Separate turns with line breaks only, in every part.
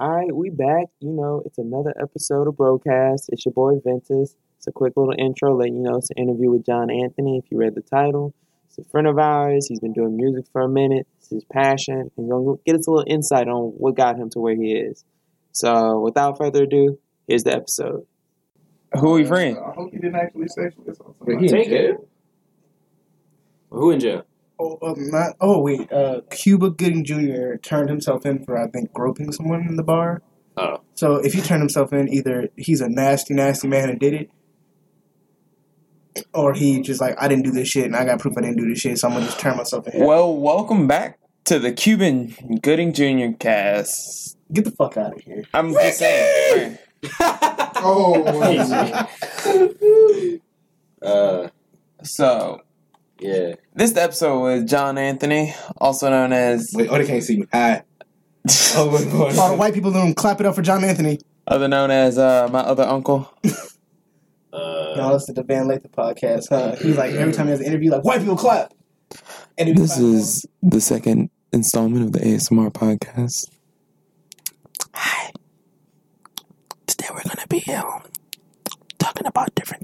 All right, we back. You know, it's another episode of Breaux-Cast. It's your boy Ventus. It's a quick little intro, letting you know it's an interview with John Anthony. If you read the title, it's a friend of ours. He's been doing music for a minute. It's his passion. He's gonna get us a little insight on what got him to where he is. So, without further ado, here's the episode. Who are we friend?
I hope you didn't actually say this.
Wait, he in
Take
jail?
it. Who in jail?
Oh, um, not, oh wait, uh, Cuba Gooding Jr. turned himself in for I think groping someone in the bar.
Oh.
So if he turned himself in, either he's a nasty, nasty man and did it, or he just like I didn't do this shit and I got proof I didn't do this shit, so I'm gonna just turn myself in.
Well, welcome back to the Cuban Gooding Jr. cast.
Get the fuck out of here.
I'm just saying.
Oh,
Uh,
So,
yeah.
this episode was John Anthony, also known as,
Wait, oh, they can't see me. Hi. Oh, wait, wait,
All the white people don't clap it up for John Anthony.
other known as uh, my other uncle.
Uh,
Y'all listen to the Van Lathan podcast, huh? He's like every time he has an interview, like white people clap. And he
This
clap.
is the second installment of the ASMR podcast. Hi. Today we're going to be um, talking about different topics.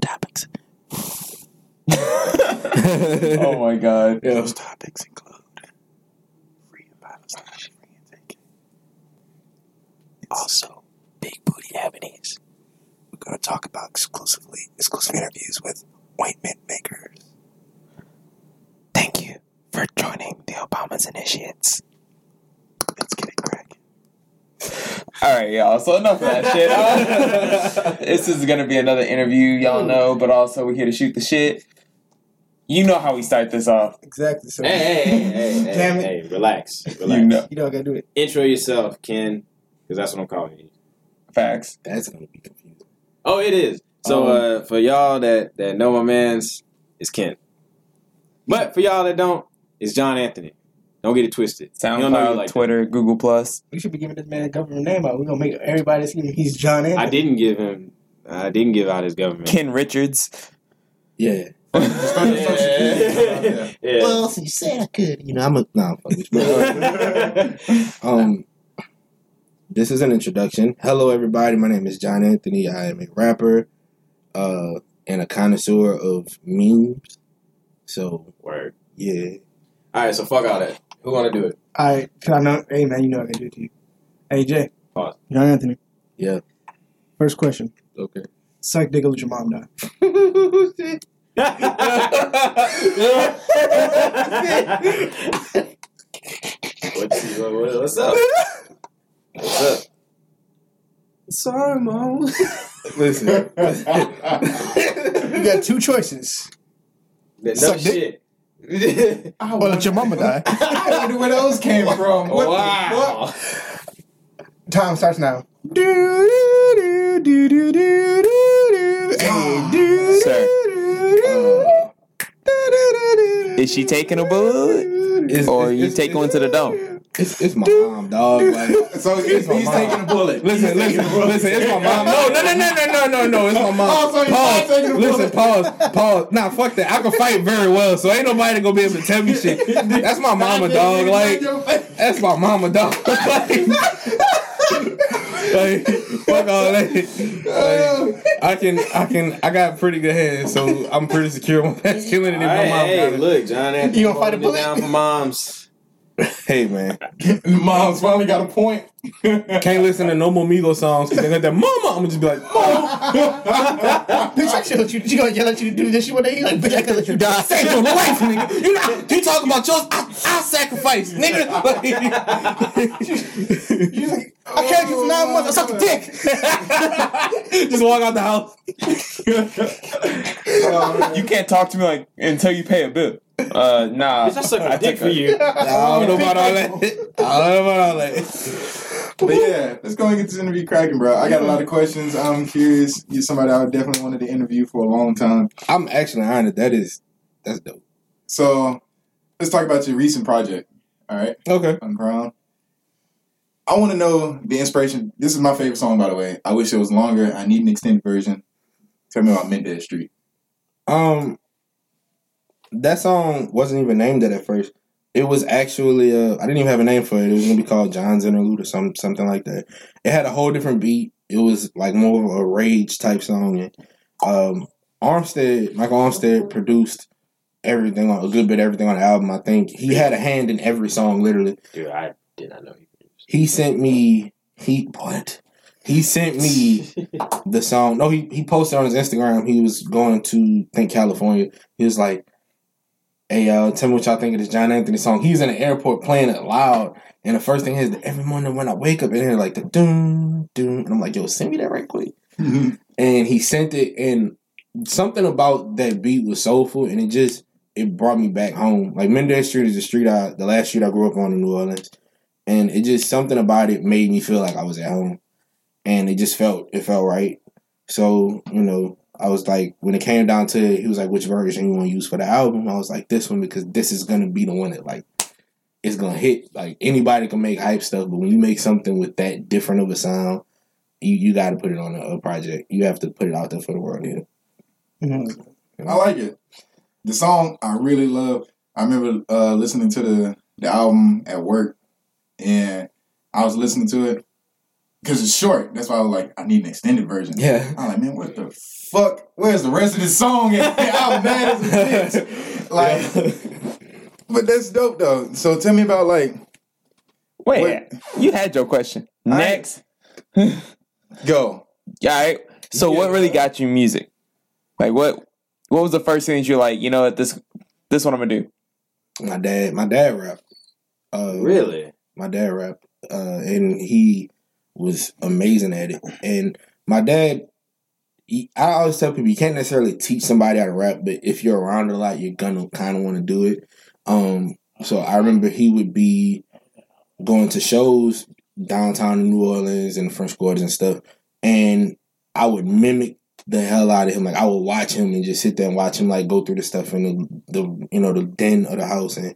oh my god.
Yeah.
Those topics include freedom, Palestine, free and. Also, big booty avenues. We're going to talk about exclusively exclusive interviews with white ointment makers. Thank you for joining the Obama's initiates. Let's get it cracking. All right, y'all. So enough of that shit. This is gonna be another interview, y'all know, but also we're here to shoot the shit. You know how we start this off.
exactly. So
hey, hey, hey, hey, hey,
it.
hey, relax, relax.
You know,
you know I gotta do it.
Intro yourself, Ken, because that's what I'm calling you.
facts.
That's gonna be confusing.
Oh, it is. So, uh, for y'all that that know my man's, it's Ken. But for y'all that don't, it's John Anthony. Don't get it twisted. He don't know you
SoundCloud,
like that.
Twitter, Google Plus.
We should be giving this man a government name out. We're gonna make everybody see him. He's John Anthony.
I didn't give him. I didn't give out his government.
Ken Richards.
Yeah.
yeah. yeah.
Well, so you said I could. You know, I'm a. Nah, fuck this. Um, this is an introduction. Hello, everybody. My name is John Anthony. I am a rapper, uh, and a connoisseur of memes. So,
Word.
yeah.
All right, so fuck all that. Who want to do it?
All right, cause I know. Hey man, you know I can do it to you. Hey Jay.
Pause.
John Anthony.
Yeah.
First question.
Okay.
Psych dick or let your mom die.
What's, what- what's up? What's up? Sorry, mom.
Listen.
You got two choices.
No
Suck
shit.
Or let your mama die.
I wonder where those came from. What
wow.
Time starts now. Do do do do do do do. Hey, do
Sir.
Do do.
Is she taking a bullet?
It's-
Or
it's-
you
it's-
take one to the dome?
It's, it's my mom, dog. Like,
So he's,
my
he's
mom.
taking a bullet.
Listen, listen, listen. It's my mom. No, no, no, no, no, no, no, no. It's my mom.
Oh, so he's taking a
pause. Listen,
bullet.
pause, pause. Nah, fuck that. I can fight very well, so ain't nobody gonna be able to tell me shit. That's my mama, dog. Like, that's my mama, dog. like, like, fuck all that. Like, I can, I can, I got pretty good hands, so I'm pretty secure with my masculinity.
All
My
right,
mom
hey, look, John Anthony.
You gonna fight a
holding
bullet?
down for moms.
Hey, man.
Mom's finally got a point.
Can't listen to no more Migos songs because they got that mama. I'm gonna just be like, mama.
Bitch, I should let you. She gonna yell at you to do this. She one day. You like, bitch, I can let you die.
Save your life, nigga. You know, he talking about yours. I, I sacrifice, nigga.
She's like, I can't you for nine months. I suck a dick.
Just walk out the house.
You can't talk to me like until you pay a bill. Uh, nah.
Bitch, I suck a dick for you.
I don't know about all that. I don't know about all that.
But yeah, let's go and get this interview cracking, bro. I got a lot of questions. I'm curious. You're somebody I definitely wanted to interview for a long time.
I'm actually honored. That is, that's dope.
So let's talk about your recent project. All right,
Okay.
Uncrowned. I want to know the inspiration. This is my favorite song, by the way. I wish it was longer. I need an extended version. Tell me about Mendez Street.
Um, that song wasn't even named that at first. It was actually uh, I didn't even have a name for it. It was gonna be called John's Interlude or some something like that. It had a whole different beat. It was like more of a rage type song. And, um, Armstead, Michael Armstead produced everything on a good bit everything on the album. I think he had a hand in every song, literally.
Dude, I did not know he
sent me he what? He sent me the song. No, he he posted on his Instagram. He was going to think California. He was like, "Hey, y'all, tell me what y'all think of this John Anthony song." He's in the airport playing it loud, and the first thing is every morning when I wake up, and here like the doom doom, and I'm like, "Yo, send me that right quick." Mm-hmm. and he sent it, and something about that beat was soulful, and it just it brought me back home. Like Mendez Street is the street I the last street I grew up on in New Orleans, and it just something about it made me feel like I was at home, and it just felt it felt right. So you know, I was like, when it came down to it, he was like, which version you want to use for the album? I was like, this one because this is gonna be the one that like it's gonna hit. Like anybody can make hype stuff, but when you make something with that different of a sound, you you got to put it on a, a project. You have to put it out there for the world. Yeah.
Mhm.
I like it. The song I really love. I remember uh, listening to the the album at work, and I was listening to it because it's short. That's why I was like, I need an extended version.
Yeah.
I'm like, man, what the fuck? Where's the rest of this song? And I was mad as a bitch. Like, but that's dope though. So tell me about like,
Wait,
Wait.
you had your question.
I-
Next.
go.
All right. So what really got you music? Like what what was the first thing that you're like, you know what, this this what I'm gonna do?
my dad, my dad rapped. Uh,
Really?
My dad rapped, uh, and he was amazing at it. And my dad, he, I always tell people you can't necessarily teach somebody how to rap, but if you're around a lot, you're gonna kind of want to do it. Um, so I remember he would be going to shows downtown in New Orleans and French Quarters and stuff, and I would mimic the hell out of him. Like I would watch him and just sit there and watch him like go through the stuff in the, the you know the den of the house, and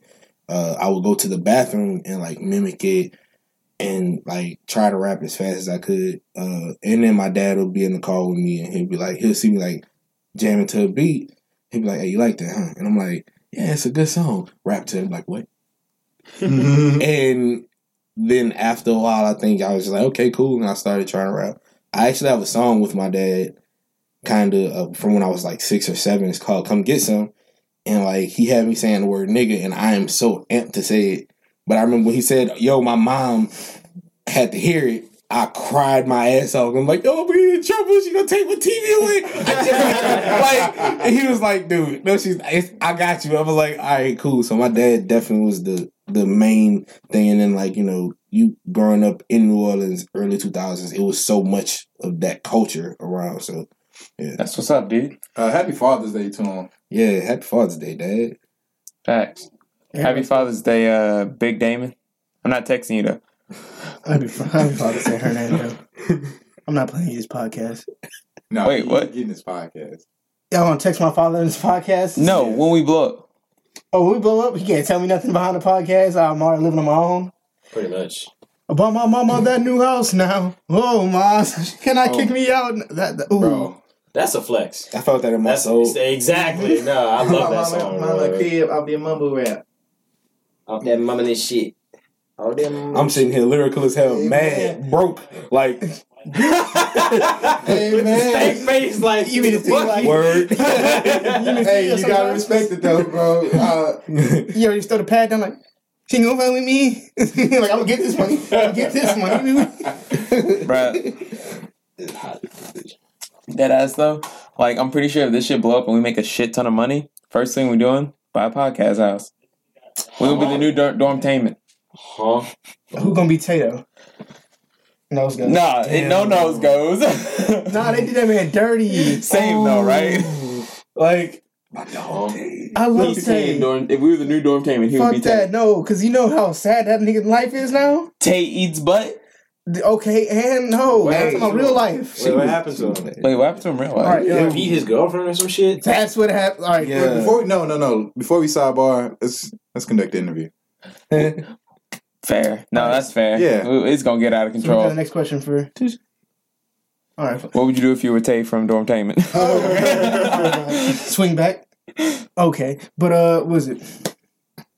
uh, I would go to the bathroom and like mimic it and like try to rap as fast as I could. Uh, and then my dad would be in the car with me and he'd be like, he'll see me like jamming to a beat. He'd be like, "Hey, you like that, huh?" And I'm like, "Yeah, it's a good song." Rap to him like, "What?" and then after a while, I think I was just like, "Okay, cool," and I started trying to rap. I actually have a song with my dad, kind of uh, from when I was like six or seven. It's called "Come Get Some," and like he had me saying the word "nigga," and I am so amped to say it. But I remember when he said, "Yo, my mom had to hear it." I cried my ass off. I'm like, "Yo, we in trouble. She gonna take my TV away." like, and he was like, "Dude, no, she's. It's, I got you." I was like, "All right, cool." So my dad definitely was the the main thing, and then like you know, you growing up in New Orleans, early 2000s, it was so much of that culture around. So yeah,
That's what's up, dude.
Uh, happy Father's Day to him.
Yeah, happy Father's Day, Dad.
Facts. Happy Father's Day, uh, Big Damon. I'm not texting you though.
Happy, happy Father's Day, Hernando. I'm not playing this podcast.
No,
Wait,
he-
what?
he Getting this podcast.
Y'all want to text my father in this podcast?
No, when we blow up.
Oh, when we blow up. He can't tell me nothing behind the podcast. I'm already living on my own.
Pretty much.
I bought my mama that new house now. Oh, ma, can I
Oh.
kick me out? That, that ooh.
Bro,
That's a flex.
I felt that in my
That's
soul.
exactly. No, I love that song. bro.
crib. I'll be a mumble rap.
Off that mummy shit. All them.
I'm sitting here lyrical as hell,
Amen.
mad, broke, like
Hey, man.
Stank face like
You mean to think like-
word.
hey, you gotta respect it though, bro. Uh,
You already throw the pad down like, she ain't gonna fuck with me. like, I'm gonna get this money. I'm gonna get this money.
Bruh. Dead ass though. Like I'm pretty sure if this shit blow up and we make a shit ton of money, first thing we're doing, buy a podcast house. We will be the new dor- dormtainment.
Huh?
Who gonna be Tato? Nose goes.
Nah, it no nose goes.
Nah, they did that man dirty.
Same though, right? Oh.
like
Huh?
I love
He's saying
Tay.
dorm, if we were the new dormtainment, he would
Fuck
be
that, no, because you know how sad that nigga's life is now.
Tay eats butt.
Okay, and no,
What
that's my real life.
Wait, what happened to him?
Wait, what happened to him real life?
All right,
He
yeah.
beat his girlfriend or some shit.
That's what happened. All right,
Yeah.
Before we, no, no, no. Before we sidebar, let's let's conduct the interview.
Fair. No, that's fair.
Yeah.
It's gonna get out of
So the
control.
next question for. All right.
What would you do if you were Tay from dormtainment?
Swing back. Okay, but uh, what was it?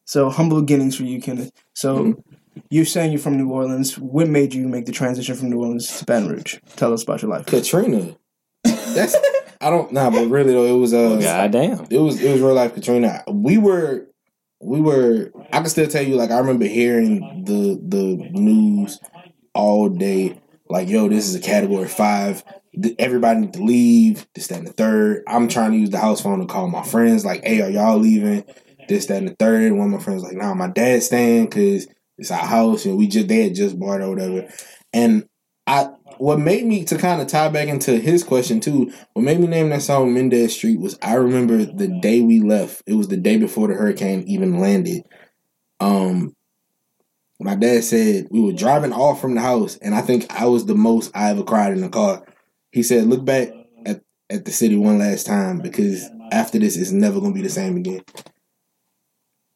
So humble beginnings for you, Kenneth. So
Mhm.
You're saying you're from New Orleans. What made you make the transition from New Orleans to Baton Rouge? Tell us about your life.
Katrina. That's I don't nah, but really though, it was uh
God damn.
it was it was real life Katrina. We were we were I can still tell you like I remember hearing the the news all day like yo this is a category 5 everybody need to leave this that and the third I'm trying to use the house phone to call my friends like hey are y'all leaving this that and the third one of my friends was like nah my dad's staying cuz it's our house and we just they had just bought or whatever and I what made me to kind of tie back into his question too what made me name that song Mendez Street was I remember the day we left. It was the day before the hurricane even landed. Um my dad said we were driving off from the house and I think I was the most I ever cried in the car. He said, Look back at, at the city one last time because after this it's never gonna be the same again.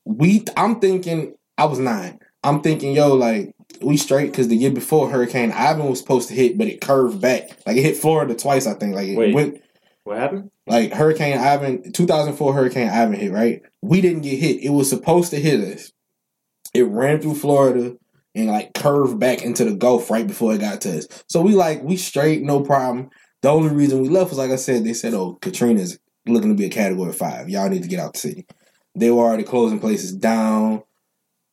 We I'm thinking I was nine. I'm thinking, yo, like we straight because the year before Hurricane Ivan was supposed to hit, but it curved back. Like it hit Florida twice, I think. Like it
Wait.
went
What happened?
like Hurricane Ivan, 2004 Hurricane Ivan hit, right? We didn't get hit. It was supposed to hit us. It ran through Florida and like curved back into the Gulf right before it got to us. So we like, we straight, no problem. The only reason we left was, like I said, they said, oh, Katrina's looking to be a category five. Y'all need to get out the city. They were already closing places down.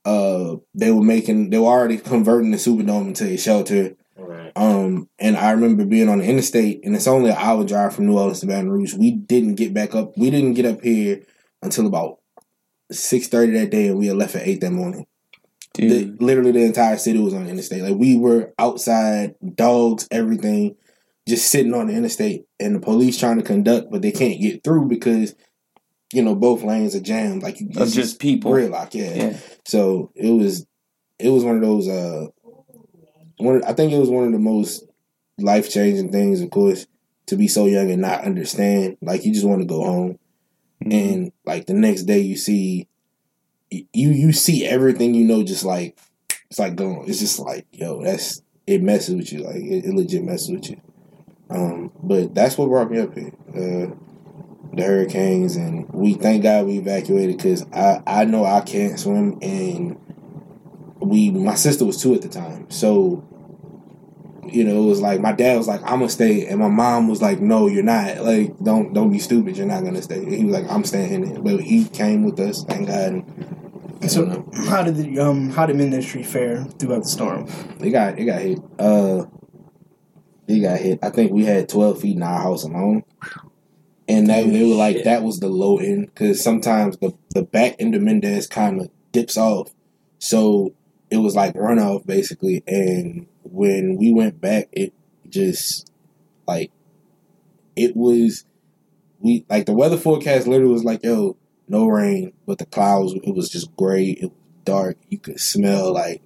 Uh, they were making, they were already converting the Superdome into a shelter.
Right.
Um, and I remember being on the interstate, and it's only an hour drive from New Orleans to Baton Rouge. We didn't get back up. We didn't get up here until about six thirty that day, and we had left at eight that morning. The,
Dude,
literally, the entire city was on the interstate. Like we were outside, dogs, everything, just sitting on the interstate, and the police trying to conduct, but they can't get through because you know both lanes are jammed. Like
of
it's
just people.
gridlock, yeah.
Yeah.
So it was it was one of those uh one I think it was one of the most life changing things, of course, to be so young and not understand. Like you just want to go home.
Mhm.
And like the next day you see you you see everything you know just like it's like going it's just like, yo, that's it messes with you. Like it, it legit messes with you. Um, but that's what brought me up here. Uh the hurricanes and we thank God we evacuated because I I know I can't swim and we my sister was two at the time. So you know it was like my dad was like I'm gonna stay and my mom was like no you're not. Like don't don't be stupid. You're not gonna stay. And he was like I'm staying here but he came with us thank God. And,
So how did the um how did Street fare throughout the storm?
It got it got hit. Uh, it got hit. I think we had twelve feet in our house alone, and they, they were like
Shit.
that was the low end because sometimes the the back end of Mendez kind of dips off, so it was like runoff basically. And when we went back, it just like it was we like the weather forecast literally was like yo no rain, but the clouds it was just gray, it was dark. You could smell like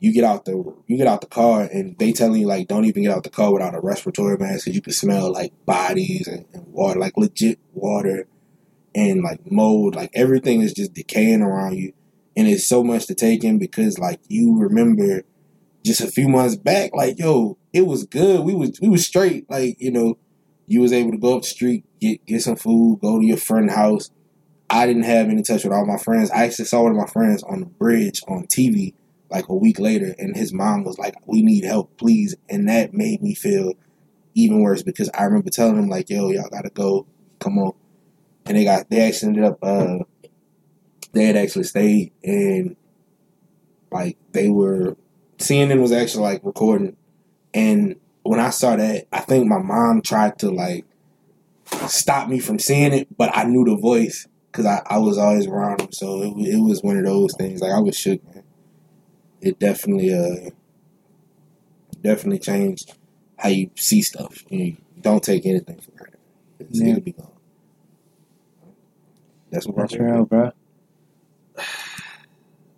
you get out the you get out the car and they telling you like don't even get out the car without a respiratory mask because you can smell like bodies and, and water like legit water and like mold like everything is just decaying around you. And it's so much to take in because like you remember just a few months back like yo it was good. We was we was straight like you know you was able to go up the street get get some food go to your friend's house. I didn't have any touch with all my friends. I actually saw one of my friends on the bridge on TV like a week later and his mom was like we need help please. And that made me feel even worse because i remember telling him like yo y'all gotta go. Come on. And they got they actually ended up uh they had actually stayed and like they were cnn was actually like recording. And when i saw that i think my mom tried to like stop me from seeing it but i knew the voice because I, I was always around him. So it, it was one of those things like i was shook man it definitely uh definitely changed how you see stuff. You don't take anything for granted. It's
Yeah.
gonna be gone. That's what
That's
brought me
real, bro.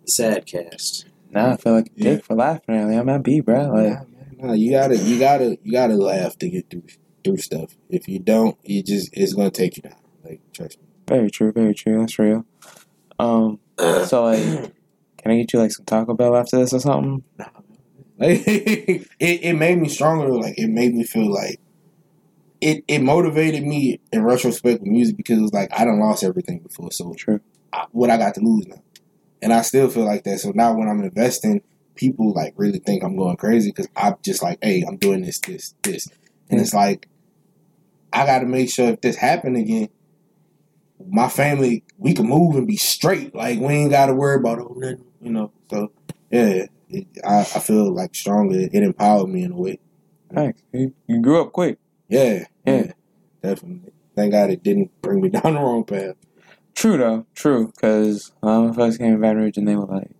Sad cast.
Nah, I feel like a
Yeah.
dick for laughing at me. I'm at B, bro. Like,
Nah, nah, you gotta you gotta you gotta laugh to get through through stuff. If you don't, you just it's gonna take you down. Like trust me.
very true, very true. That's real. Um, so like, can I get you like some Taco Bell after this or something?
It it made me stronger. Like it made me feel like it it motivated me in retrospect with music because it was like I done lost everything before. So
True.
I, what I got to lose now. and I still feel like that. So now when I'm investing, people like really think I'm going crazy because I'm just like, hey, I'm doing this, this, this, and it's like I got to make sure if this happened again, my family we can move and be straight. Like we ain't got to worry about oh nothing, you know. So yeah, it, I I feel like stronger. It empowered me in a way.
Thanks. You, you grew up quick.
Yeah,
Yeah.
definitely. Thank God it didn't bring me down the wrong path.
True though, true. Because um, I first came to Baton Rouge and they were like,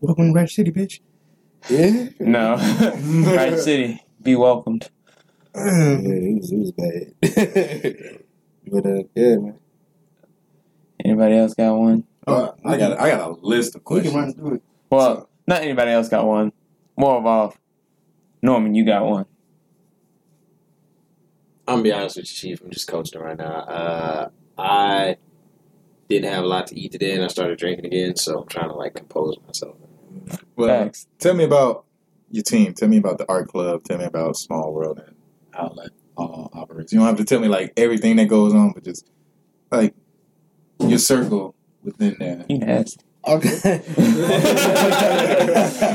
Welcome to Ratchet City, bitch.
Yeah,
"No, right city, be welcomed."
yeah, it was it was bad. but uh, yeah, man.
Anybody else got one?
Uh, I got I got a list of
We can
questions.
run through it.
Well, not anybody else got one. More of all, Norman, you got one.
I'm gonna be honest with you, Chief. I'm just coaching right now. Uh, I didn't have a lot to eat today, and I started drinking again, so I'm trying to like compose myself.
Well,
Facts.
tell me about your team. Tell me about the art club. Tell me about Small World and how that all operates. You don't have to tell me like everything that goes on, but just like your circle within there.
You nasty.
Okay.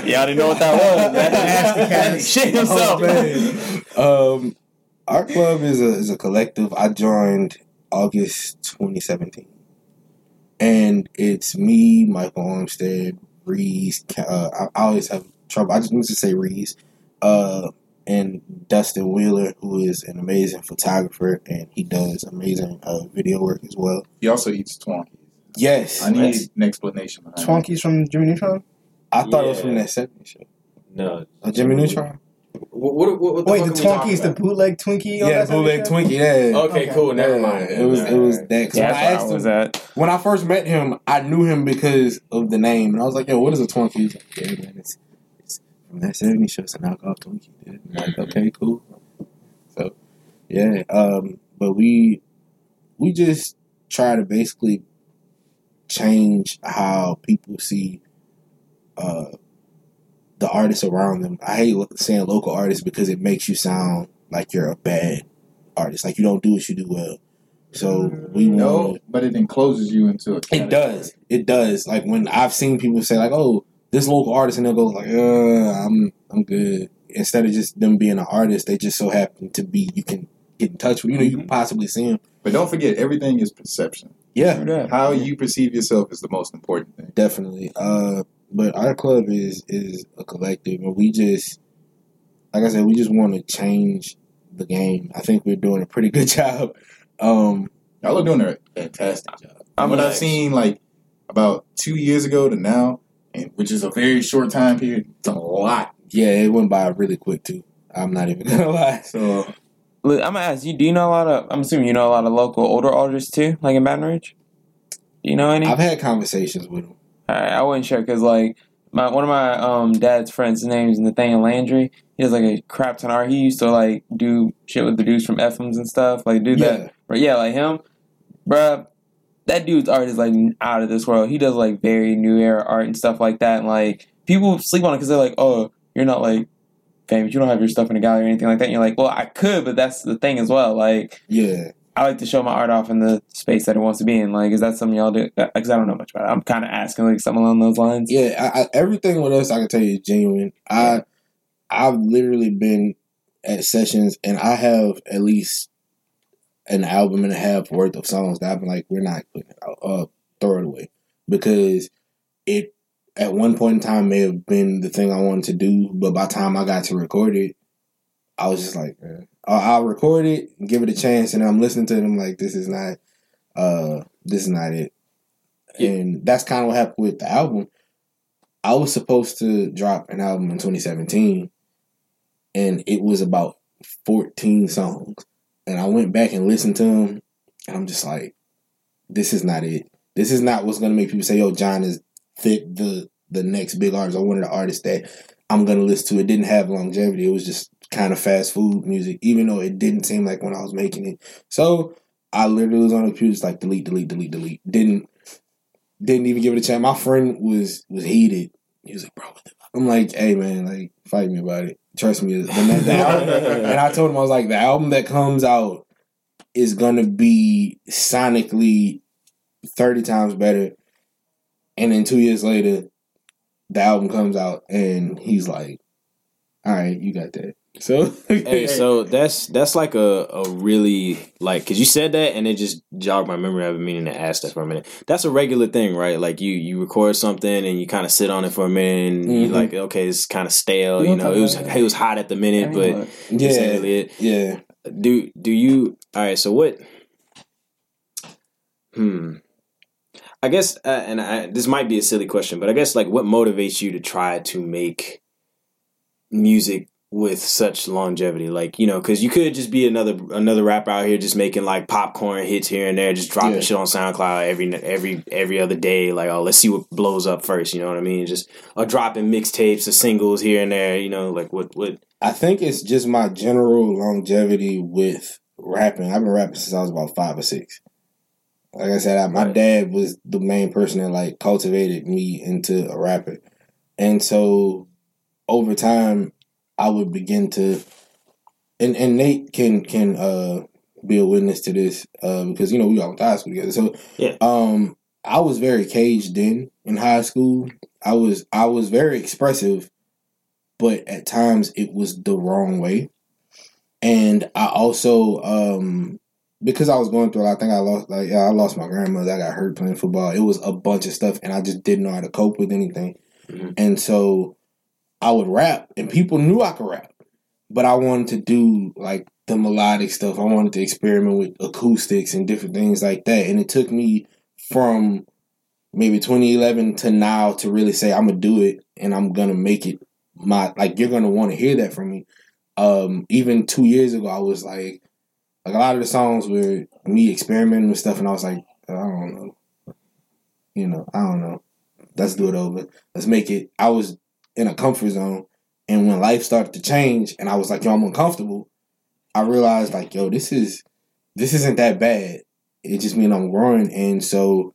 Y'all didn't know what that was.
Nasty cat.
Shit himself.
Oh. Um, Art Club is a is a collective. I joined August 2017, and it's me, Michael Armstead, Reese. Uh, I, I always have trouble. I just need to say Reese, uh, and Dustin Wheeler, who is an amazing photographer, and he does amazing uh, video work as well.
He also eats Twonkies.
Yes,
I need an explanation behind it.
From Jimmy Neutron.
I thought it was from that 70s show.
No,
Jimmy Neutron.
What? What? what, what the
Wait, the
are we talking
Twonkies, the bootleg Twinkie.
Yeah,
that
bootleg
show?
Twinkie. Yeah.
Okay,
Okay.
cool. Never
Yeah,
mind.
It was it was that. 'cause
Yeah,
when I
that's
asked
I was
him,
at.
when I first met him, I knew him because of the name, and I was like, "Yo, what is a Twinkie?" He's like, "Yeah, man, it's, it's from that '70s show. It's an alcohol Twinkie." Dude. I'm like, okay, cool. So, yeah, um, but we we just try to basically change how people see uh, the artists around them. I hate saying local artists because it makes you sound like you're a bad artist, like you don't do what you do well. So we
No,
want
but it encloses you into a
it does. It does. Like when I've seen people say like, "Oh, this local artist," and they'll go like, "Uh, I'm I'm good." Instead of just them being an artist, they just so happen to be. You can get in touch with. You know, you can possibly see them.
But don't forget, everything is perception.
Yeah,
True that.
How you perceive yourself is the most important thing.
definitely. Uh, but Art Club is is a collective, and we just, like I said, we just want to change the game. I think we're doing a pretty good job. Um,
Y'all are doing a fantastic job.
I'm
what I've seen like about two years ago to now, and which is a very short time period, it's a lot.
yeah, it went by really quick too. I'm not even gonna lie.
So
Look, I'm gonna ask you. Do you know a lot of? I'm assuming you know a lot of local older artists too, like in Baton Rouge. Do you know any?
I've had conversations with them.
I, I wasn't sure because like my one of my um dad's friends, his name is Nathaniel Landry. He has like a crap ton of art. He used to like do shit with the dudes from FMs and stuff. Like do that.
Yeah.
But yeah, like him, bruh. That dude's art is like out of this world. He does like very new era art and stuff like that. And like people sleep on it because they're like, oh, you're not like famous. You don't have your stuff in a gallery or anything like that. And you're like, well, I could, but that's the thing as well. Like
Yeah,
I like to show my art off in the space that it wants to be in. Like, is that something y'all do? Because I don't know much about it. I'm kind of asking like something along those lines.
yeah. I, I, everything with us, I can tell you, is genuine. I, I've literally been at sessions, and I have at least an album and a half worth of songs that I've been like, we're not putting it out. Uh, throw it away because it at one point in time may have been the thing I wanted to do, but by the time I got to record it, I was just like, eh. I'll, I'll record it, give it a chance, and I'm listening to it. I'm like, this is not, uh, this is not it. And that's kind of what happened with the album. I was supposed to drop an album in 2017, and it was about 14 songs. And I went back and listened to them, and I'm just like, this is not it. This is not what's gonna make people say, "Yo, John is fit the the next big artist or one of the artists that I'm gonna listen to." It didn't have longevity. It was just kind of fast food music, even though it didn't seem like when I was making it. So I literally was on the computer, just like delete, delete, delete, delete. Didn't didn't even give it a chance. My friend was was heated. He was like, "Bro," the fuck?" I'm like, "Hey, man, like, fight me about it. Trust me." The, the, the album, and I told him I was like, "The album that comes out is gonna be sonically thirty times better." And then two years later, the album comes out, and he's like, "All right, you got that." So,
hey, so that's that's like a, a really like because you said that and it just jogged my memory. I've been meaning to ask that for a minute. That's a regular thing, right? Like you you record something and you kind of sit on it for a minute and
Mhm.
you're like, okay, it's kind of stale.
We
You know, it was
that.
it was hot at the minute, but
Everyone.
that's
yeah,
exactly it.
yeah.
Do do you? All right. So what? Hmm. I guess, uh, and I, this might be a silly question, but I guess like what motivates you to try to make music with such longevity? Like you know, because you could just be another another rapper out here just making like popcorn hits here and there, just dropping
Yeah.
shit on SoundCloud every every every other day. Like oh, let's see what blows up first. You know what I mean? Just or dropping mixtapes or singles here and there. You know, like what what
I think it's just my general longevity with rapping. I've been rapping since I was about five or six. Like I said, I, my
Right.
dad was the main person that like cultivated me into a rapper, and so over time, I would begin to, and and Nate can can uh be a witness to this uh, because you know we all went to high school together. So
Yeah.
um, I was very caged in in high school. I was I was very expressive, but at times it was the wrong way. And I also um because I was going through it, I think I lost like yeah, I lost my grandmother, I got hurt playing football. It was a bunch of stuff and I just didn't know how to cope with anything.
Mhm.
And so I would rap and people knew I could rap. But I wanted to do like the melodic stuff. I wanted to experiment with acoustics and different things like that. And it took me from maybe 2011 to now to really say I'm gonna do it and I'm gonna make it my like you're gonna want to hear that from me. Um, even two years ago, I was like, like a lot of the songs were me experimenting with stuff, and I was like, I don't know, you know, I don't know. Let's do it over. Let's make it. I was in a comfort zone, and when life started to change, and I was like, yo, I'm uncomfortable. I realized like, yo, this is this isn't that bad. It just means I'm growing, and so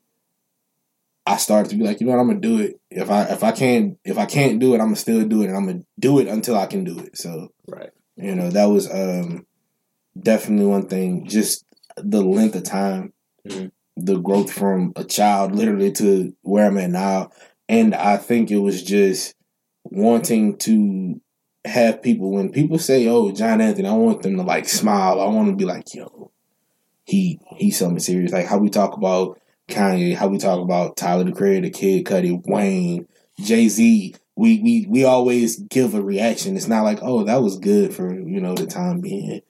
I started to be like, you know what, I'm gonna do it. If I if I can't if I can't do it, I'm gonna still do it, and I'm gonna do it until I can do it. So
right.
you know that was um definitely one thing. Just the length of time,
Mhm.
the growth from a child literally to where I'm at now, and I think it was just wanting to have people when people say, "Oh, John Anthony," I want them to like smile. I want to be like, "Yo, he he's something serious." Like how we talk about Kanye, how we talk about Tyler the Creator, Kid Cudi, Wayne, Jay Z. We we we always give a reaction. It's not like, "Oh, that was good for you know the time being,"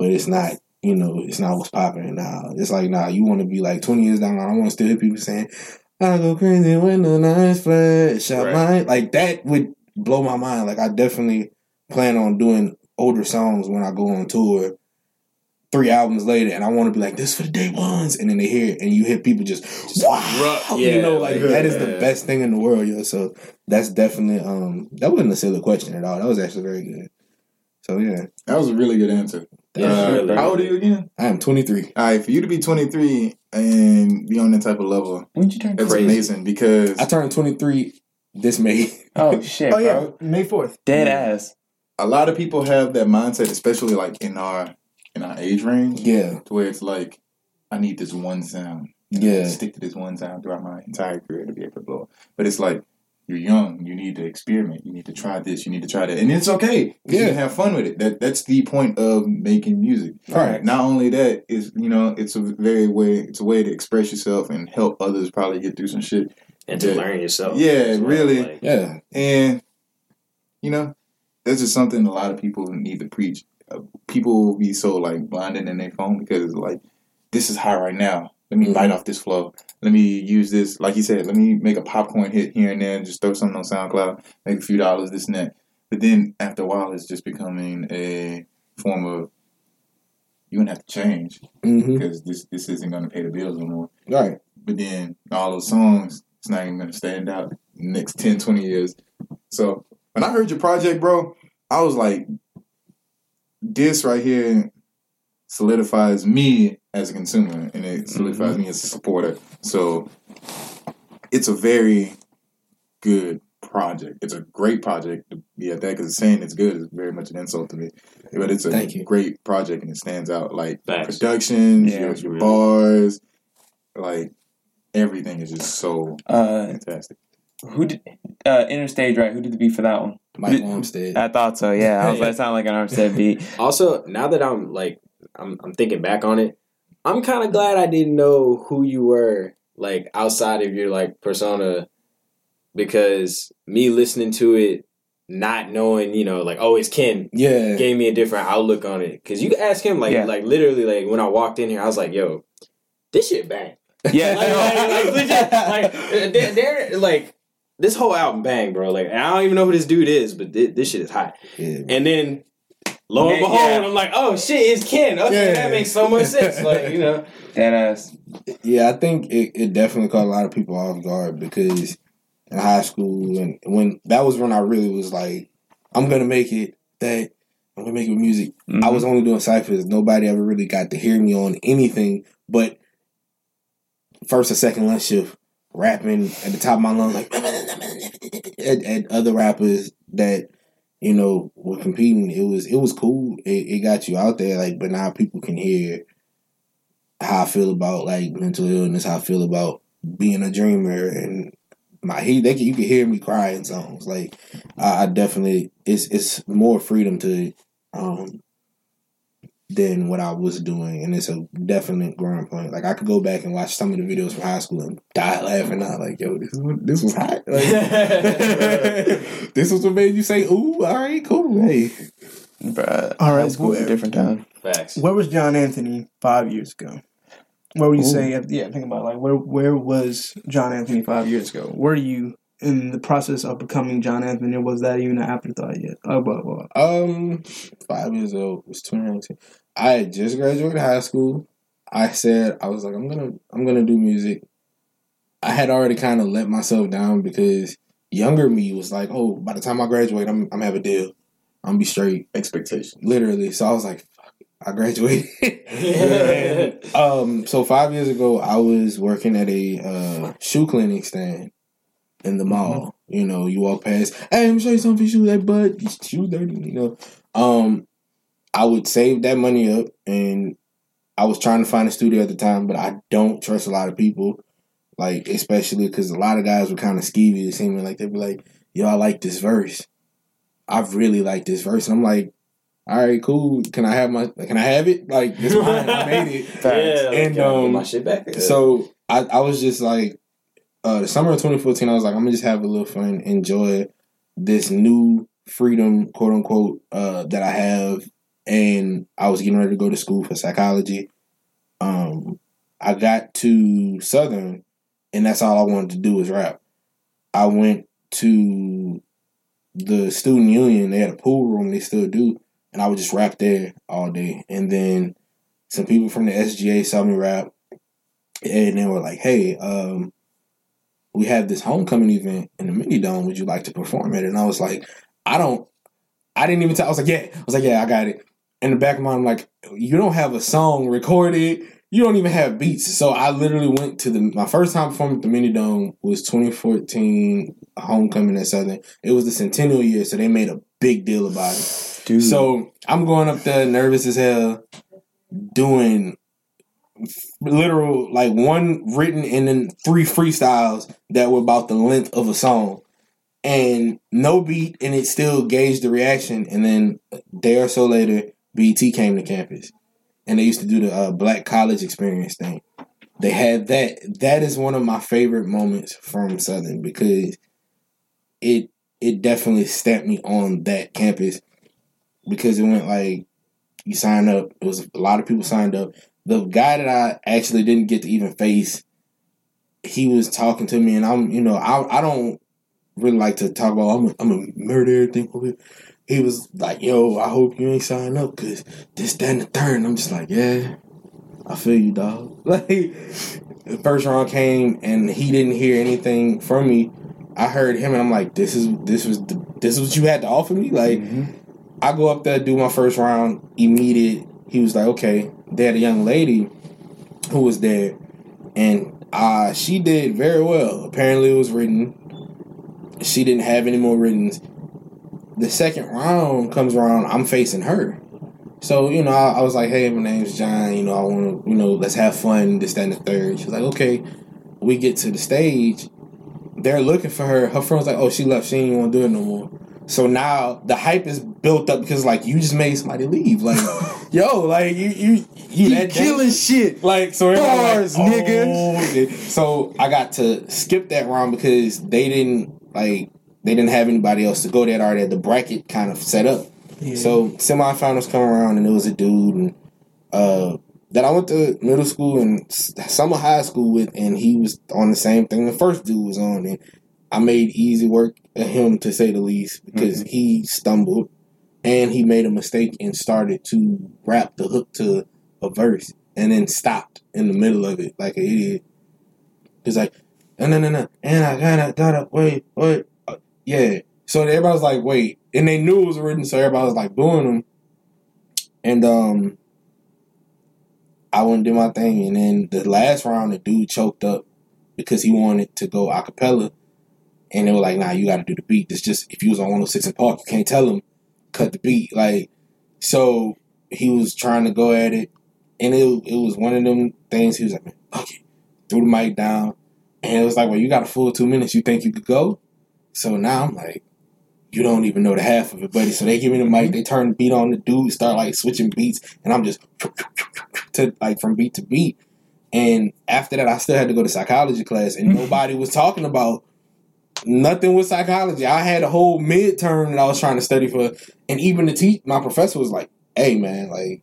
but it's not. You know, it's not what's popping now. It's like, nah, you want to be like 20 years down the line. I want to still hear people saying, I go crazy when the nights flash. Out
Right.
my like that would blow my mind. Like I definitely plan on doing older songs when I go on tour. Three albums later, and I want to be like this for the day ones, and then they hear it, and you hear people just, wow,
ru-
you know, like
like,
that is the best thing in the world, yo. So that's definitely um that wasn't a silly question at all. That was actually very good. So yeah,
That was a really good answer.
Yeah,
Uh,
really.
how old are you again?
I am 23.
All right, for you to be 23 and be on that type of level,
When'd you turn
that's
Crazy.
amazing because
I turned 23 this May.
Oh shit,
Oh yeah,
bro.
May fourth.
Dead ass.
a lot of people have that mindset, especially like in our in our age range,
Yeah,
to where it's like, I need this one sound.
yeah,
Stick to this one sound throughout my entire career to be able to blow. But it's like you're young, you need to experiment, you need to try this, you need to try that, and it's okay. You
Yeah.
can have fun with it. That that's the point of making music.
Right.
Not only that is you know it's a very way it's a way to express yourself and help others probably get through some shit.
And to learn yourself.
Yeah,
well,
really.
like-
yeah.
And you know, that's just something a lot of people need to preach. Uh, people will be so like blinded in their phone because like this is high right now. Let me bite off this flow. Let me use this, like you said. Let me make a popcorn hit here and there, and just throw something on SoundCloud, make a few dollars, this and that. But then after a while, it's just becoming a form of you're gonna have to change
Mm-hmm.
because this this isn't gonna pay the bills no more.
Right.
But then all those songs, it's not even gonna stand out the next 10, 20 years. So when I heard your project, bro, I was like, this right here solidifies me as a consumer and it solidifies me as a supporter. So it's a very good project. It's a great project to be at that because saying it's good is very much an insult to me. But it's a
Thank you.
great project and it stands out. Like
Facts.
productions,
Yeah,
your, your
really-
bars, like everything is just so
Uh,
fantastic.
who did uh, Enter Stage Right? Who did the beat for that one?
Mike Armstead.
I thought so. Yeah, I was like, sound like an Armstead beat.
Also, now that I'm like, I'm, I'm thinking back on it, I'm kind of glad I didn't know who you were, like outside of your like persona, because me listening to it, not knowing, you know, like oh it's Ken,
yeah.
gave me a different outlook on it. Because you ask him, like,
Yeah.
like literally, like when I walked in here, I was like, yo, this shit bang.
Yeah,
like, like, like, legit, like, uh, they're, like. This whole album bang, bro. Like I don't even know who this dude is, but thi- this shit is hot.
yeah.
And then lo and
Yeah,
behold,
yeah.
I'm like, oh shit, it's Ken. Okay,
Yeah.
that makes so much sense. Like, you know.
Dead ass.
Yeah, I think it, it definitely caught a lot of people off guard because in high school and when that was when I really was like, I'm gonna make it that I'm gonna make it with music.
Mm-hmm.
I was only doing ciphers. Nobody ever really got to hear me on anything but first or second lunch shift, rapping at the top of my lungs, like at, at other rappers that you know were competing. It was it was cool. It, it got you out there, like, but now people can hear how I feel about like mental illness. How I feel about being a dreamer and. My he they can, you can hear me crying songs like I, I definitely it's it's more freedom to um than what I was doing and it's a definite growing point. Like I could go back and watch some of the videos from high school and die laughing out like, yo, this is what, this was hot. Like, this was what made you say, ooh, all right, cool. Hey.
Bruh,
All right,
school was a different time.
Facts.
Where was John Anthony five years ago? Where would you
Ooh.
say? Yeah, think about it, like where where was John Anthony five years ago? Were you in the process of becoming John Anthony, or was that even an afterthought yet? Oh, blah, blah, blah.
Um, five years old. It was 2019. I had just graduated high school. I said I was like, I'm gonna, I'm gonna do music. I had already kind of let myself down because younger me was like, oh, by the time I graduate, I'm, I'm have a deal. I'm be straight,
Expectation.
literally. So I was like, fuck, I graduated. And, um, so five years ago, I was working at a uh, shoe cleaning stand in the mall. You know, you walk past, hey, let me show you something for shoes. That bud, shoes dirty. You know, um, I would save that money up, and I was trying to find a studio at the time, but I don't trust a lot of people. Like, especially because a lot of guys were kind of skeevy. It seemed like they'd be like, "Yo, I like this verse. I really like this verse," and I'm like. All right, cool. Can I have my? Can I have it? Like this mine. I made it.
Yeah,
And,
can I get
um,
my shit back. Yeah.
So I, I was just like, uh, the summer of 2014, I was like, I'm gonna just have a little fun, enjoy this new freedom, quote unquote, uh, that I have. And I was getting ready to go to school for psychology. Um, I got to Southern, and that's all I wanted to do was rap. I went to the student union. They had a pool room. They still do, and I would just rap there all day. And then some people from the SGA saw me rap and they were like, "Hey, um, we have this homecoming event in the mini dome. Would you like to perform it?" And I was like, "I don't." I didn't even tell. I was like, "Yeah." I was like, "Yeah, I got it." In the back of my mind, I'm like, "You don't have a song recorded. You don't even have beats." So I literally went to the my first time performing at the mini dome was 2014 homecoming at Southern. It was the centennial year, so they made a big deal about it.
Dude.
So I'm going up there nervous as hell, doing literal like one written and then three freestyles that were about the length of a song. And no beat and it still gauged the reaction. And then a day or so later, BET came to campus. And they used to do the uh, black college experience thing. They had that. That is one of my favorite moments from Southern because it it definitely stamped me on that campus because it went like you sign up. It was a lot of people signed up. The guy that I actually didn't get to even face, he was talking to me, and I'm you know I I don't really like to talk about I'm a, I'm a murder everything. He was like, "Yo, I hope you ain't sign up because this, that, and the third. And I'm just like, "Yeah, I feel you, dog." Like the first round came, and he didn't hear anything from me. I heard him, and I'm like, "This is this was the, this is what you had to offer me." Like, I go up there, do my first round, immediate. He was like, "Okay." They had a young lady who was there, and uh, she did very well. Apparently, it was written. She didn't have any more written. The second round comes around, I'm facing her. So, you know, I, I was like, hey, my name's John, you know, I want to, you know, let's have fun, this, that, and the third. She's was like, okay. we get to the stage, they're looking for her. Her friend's like, "Oh, she left. She ain't want to do it no more." So now the hype is built up because like you just made somebody leave. Like, yo, like you you you that
killing shit.
like so
Bars,
like,
nigga.
"Oh, okay." So I got to skip that round because they didn't like they didn't have anybody else to go that already had the bracket kind of set up.
Yeah.
So semifinals come around and it was a dude and uh that I went to middle school and summer high school with and he was on the same thing the first dude was on and I made easy work of him to say the least because he stumbled and he made a mistake and started to rap the hook to a verse and then stopped in the middle of it like an idiot. He's like, no, no, no, no, and I gotta, gotta, wait, wait, yeah. So everybody was like, wait, and they knew it was written, so everybody was like booing him. And um, I went and did my thing, and then the last round, the dude choked up because he wanted to go a cappella, and they were like, nah, you got to do the beat. It's just if you was on 106 and Park, you can't tell him cut the beat, like. So he was trying to go at it, and it it was one of them things. He was like, man, fuck it. threw the mic down, and it was like, well, you got a full two minutes. You think you could go? So now I'm like, you don't even know the half of it, buddy. So they give me the mic, they turn the beat on the dude, start like switching beats, and I'm just to like from beat to beat. And after that, I still had to go to psychology class, and mm. nobody was talking about nothing with psychology. I had a whole midterm that I was trying to study for, and even the teach my professor was like, "Hey, man, like,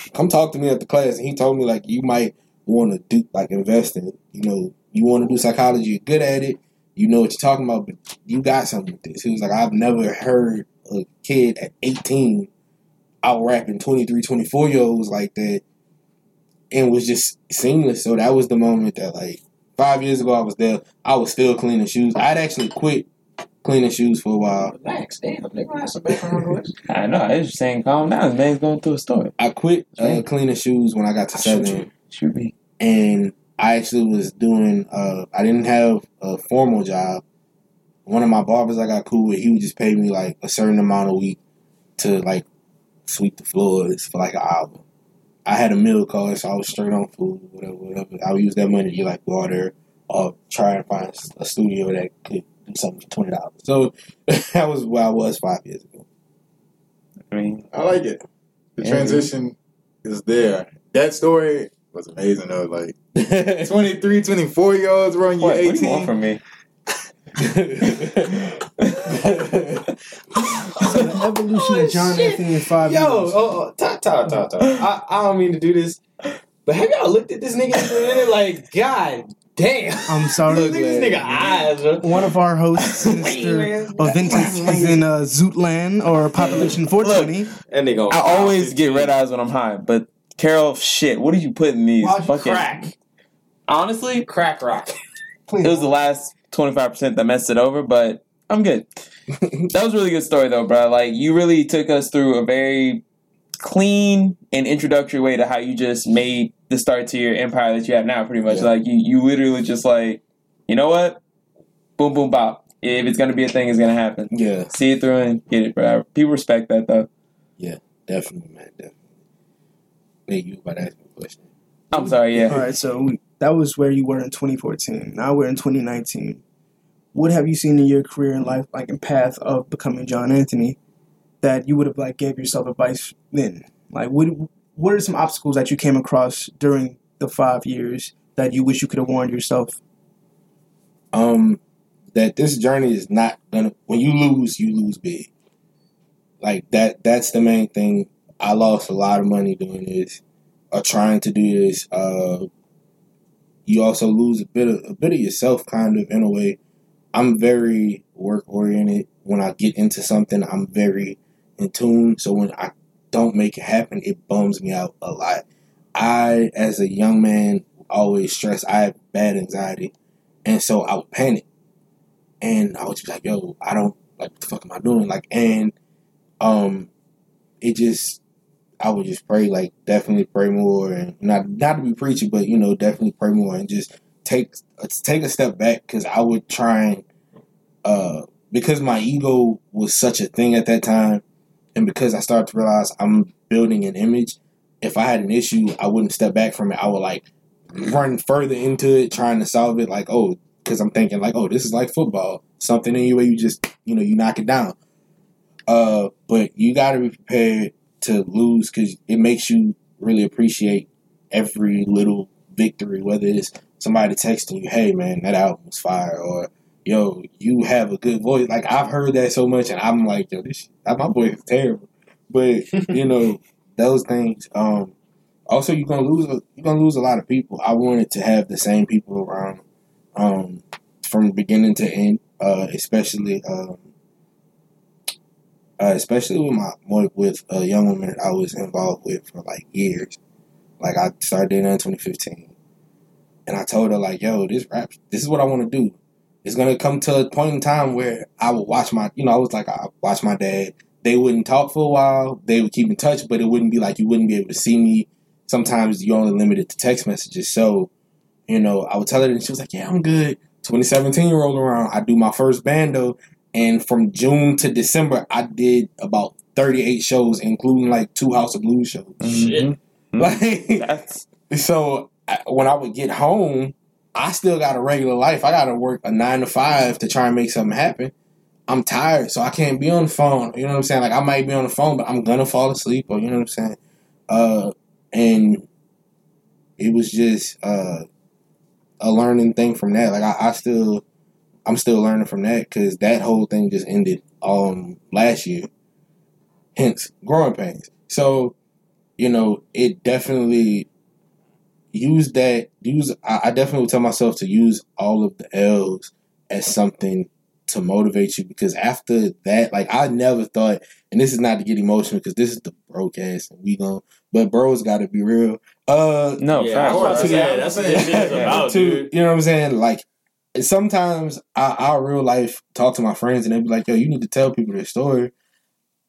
come talk to me at the class." And he told me like, you might want to do like invest in, you know, you want to do psychology, you're good at it, you know what you're talking about, but you got something with this. He was like, I've never heard a kid at 18 out rapping 23, 24 year olds like that, and was just seamless. So that was the moment that like five years ago I was there. I was still cleaning shoes. I'd actually quit cleaning shoes for a while.
Relax, damn, nigga. That's a background noise. I know. I was just saying, calm down. The man's going through a story.
I quit uh, cleaning shoes when I got to
Shoot
seven.
you. Shoot me.
and I actually was doing. Uh, I didn't have a formal job. One of my barbers I got cool with, he would just pay me like a certain amount a week to like sweep the floors for like an hour. I had a meal card, so I was straight on food, whatever, whatever. I would use that money to get like water or try and find a studio that could do something for twenty dollars. So that was where I was five years ago.
I mean,
I like it. The
Yeah,
transition is there. That story was amazing though. Like 23, 24 year olds run you
what, what do you want from me?
So the evolution of John Anthony in five
Yo,
years.
oh, oh, talk, talk, talk, talk. I, I don't mean to do this, but have y'all looked at this nigga for a minute? Like, god damn.
I'm sorry.
Look at this nigga eyes, bro.
One of our hosts, Mr. Aventis, is in uh, Zootland or Population 420.
And they go.
I always get red eyes when I'm high, but Carol, shit, what did you put in these? fucking
crack,
Honestly,
crack rock.
it was the last 25% that messed it over, but I'm good. that was a really good story though, bro. Like you really took us through a very clean and introductory way to how you just made the start to your empire that you have now pretty much.
Yeah.
Like you you literally just like, you know what? Boom boom bop. If it's gonna be a thing, it's gonna happen.
yeah,
See it through and get it, bro. People respect that though.
Yeah, definitely, man, definitely. Nate, you about to ask me a question?
I'm sorry, yeah.
All right, so that was where you were in 2014. Now we're in 2019. What have you seen in your career and life, like in path of becoming John Anthony, that you would have like gave yourself advice then? Like, what what are some obstacles that you came across during the five years that you wish you could have warned yourself?
um that this journey is not gonna when you lose you lose big like that that's the main thing i lost a lot of money doing this or trying to do this uh you also lose a bit of a bit of yourself kind of in a way. I'm very work oriented when i get into something i'm very in tune. So when i don't make it happen it bums me out a lot. I as a young man always stress. I have bad anxiety. And so I would panic. And I would just be like, yo, I don't like what the fuck am I doing? Like and um it just I would just pray, like definitely pray more and not not to be preachy, but you know, definitely pray more and just take take a step back because I would try and uh because my ego was such a thing at that time and because I started to realize I'm building an image, if I had an issue, I wouldn't step back from it. I would like run further into it trying to solve it. Like, oh, because I'm thinking like, oh, this is like football. Something anyway, you you just you know you knock it down. Uh, but you got to be prepared to lose because it makes you really appreciate every little victory, whether it's somebody texting you, "Hey, man, that album was fire," or "Yo, you have a good voice." Like I've heard that so much, and I'm like, "Yo, this my voice is terrible," but you know those things. Um, also, you're gonna lose. You're gonna lose a lot of people. I wanted to have the same people around um, from beginning to end, uh, especially. Um, uh, especially with my with a young woman I was involved with for like years. Like I started dating in 2015, and I told her like, "Yo, this rap, this is what I want to do. It's gonna come to a point in time where I would watch my, you know, I was like, I watch my dad. They wouldn't talk for a while. They would keep in touch, but it wouldn't be like you wouldn't be able to see me. Sometimes you only limited to text messages. So, you know, I would tell her, and she was like, "Yeah, I'm good." 2017 rolled around. I do my first bando, and from June to December, I did about 38 shows, including like two House of Blues shows.
Shit.
Like,
That's
so I- when I would get home, I still got a regular life. I got to work a nine to five to try and make something happen. I'm tired, so I can't be on the phone. You know what I'm saying? Like I might be on the phone, but I'm gonna fall asleep, or you know what I'm saying? Uh, and it was just uh, a learning thing from that. Like I, I still, I'm still learning from that because that whole thing just ended um last year. Hence, growing pains. So you know, it definitely use that use I, I definitely would tell myself to use all of the L's as something to motivate you because after that, like I never thought, and this is not to get emotional because this is the Breaux-Cast and we gon' but bros gotta be real. Uh
no
yeah,
facts.
of course. Yeah, that's what this is about,
to
dude.
you know what I'm saying? Like sometimes I, I real life talk to my friends and they be like, "Yo, you need to tell people this story."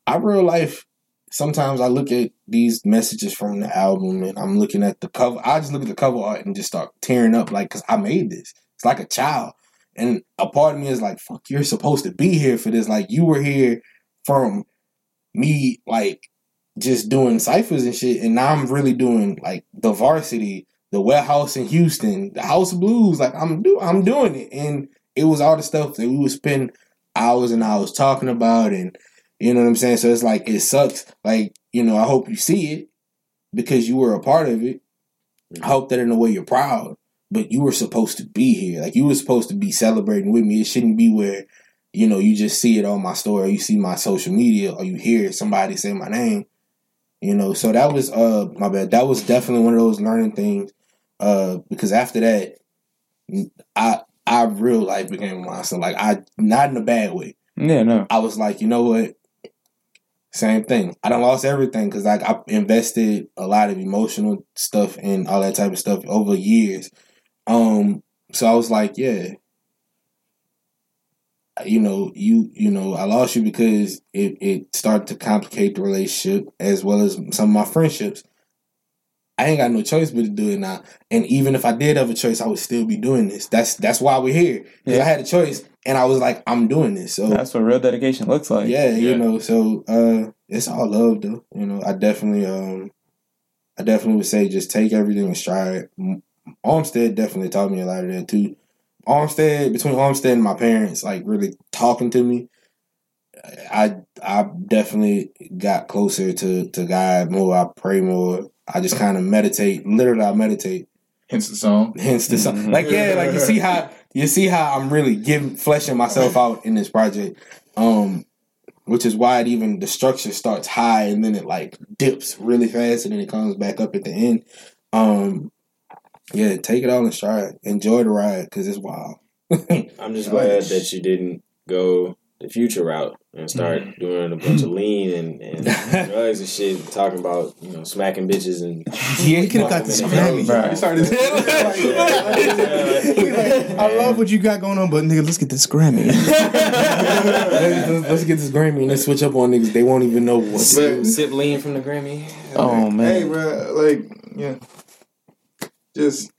I real life sometimes I look at these messages from the album and I'm looking at the cover. I just look at the cover art and just start tearing up, like, because I made this. It's like a child, and a part of me is like, "Fuck, you're supposed to be here for this. Like, you were here from me, like." Just doing ciphers and shit, and now I'm really doing like the varsity, the warehouse in Houston, the House Blues. Like I'm do I'm doing it, and it was all the stuff that we would spend hours and hours talking about, and you know what I'm saying. So it's like it sucks. Like you know, I hope you see it because you were a part of it. I hope that in a way you're proud, but you were supposed to be here. Like you were supposed to be celebrating with me. It shouldn't be where you know you just see it on my story, or you see my social media, or you hear somebody say my name. You know, so that was uh my bad. That was definitely one of those learning things. Uh, because after that, I I real life became a monster. Like I not in a bad way.
Yeah, no.
I was like, you know what? Same thing. I don't lost everything because like I invested a lot of emotional stuff and all that type of stuff over years. Um, so I was like, yeah, you know, you you know, I lost you because it it started to complicate the relationship as well as some of my friendships. I ain't got no choice but to do it now. And even if I did have a choice, I would still be doing this. That's that's why we're here.
Yeah.
I had a choice, and I was like, I'm doing this. So
That's what real dedication looks like.
yeah,
Yeah.
you know, so uh it's all love though. You know, I definitely um I definitely would say just take everything in stride. Armstead definitely taught me a lot of that too. Armstead between Armstead and my parents, like really talking to me, I I definitely got closer to to God more. I pray more. I just kind of meditate. Literally, I meditate.
Hence the song.
Hence the song. Like yeah, like you see how you see how I'm really giving fleshing myself out in this project. Um which is why it even the structure starts high and then it like dips really fast and then it comes back up at the end. Um yeah, take it all in stride. Enjoy the ride because it's wild.
I'm just glad that you didn't go the future route and start mm-hmm. doing a bunch of lean and, and drugs and shit, talking about you know smacking bitches and
Yeah, he could have got this Grammy.
Right.
You started.
I love what you got going on, but nigga, let's get this Grammy.
let's, let's- let's get this Grammy and let's switch up on niggas. They won't even know what.
But-
sip lean from the Grammy.
Oh man.
Hey, bro, like, yeah, just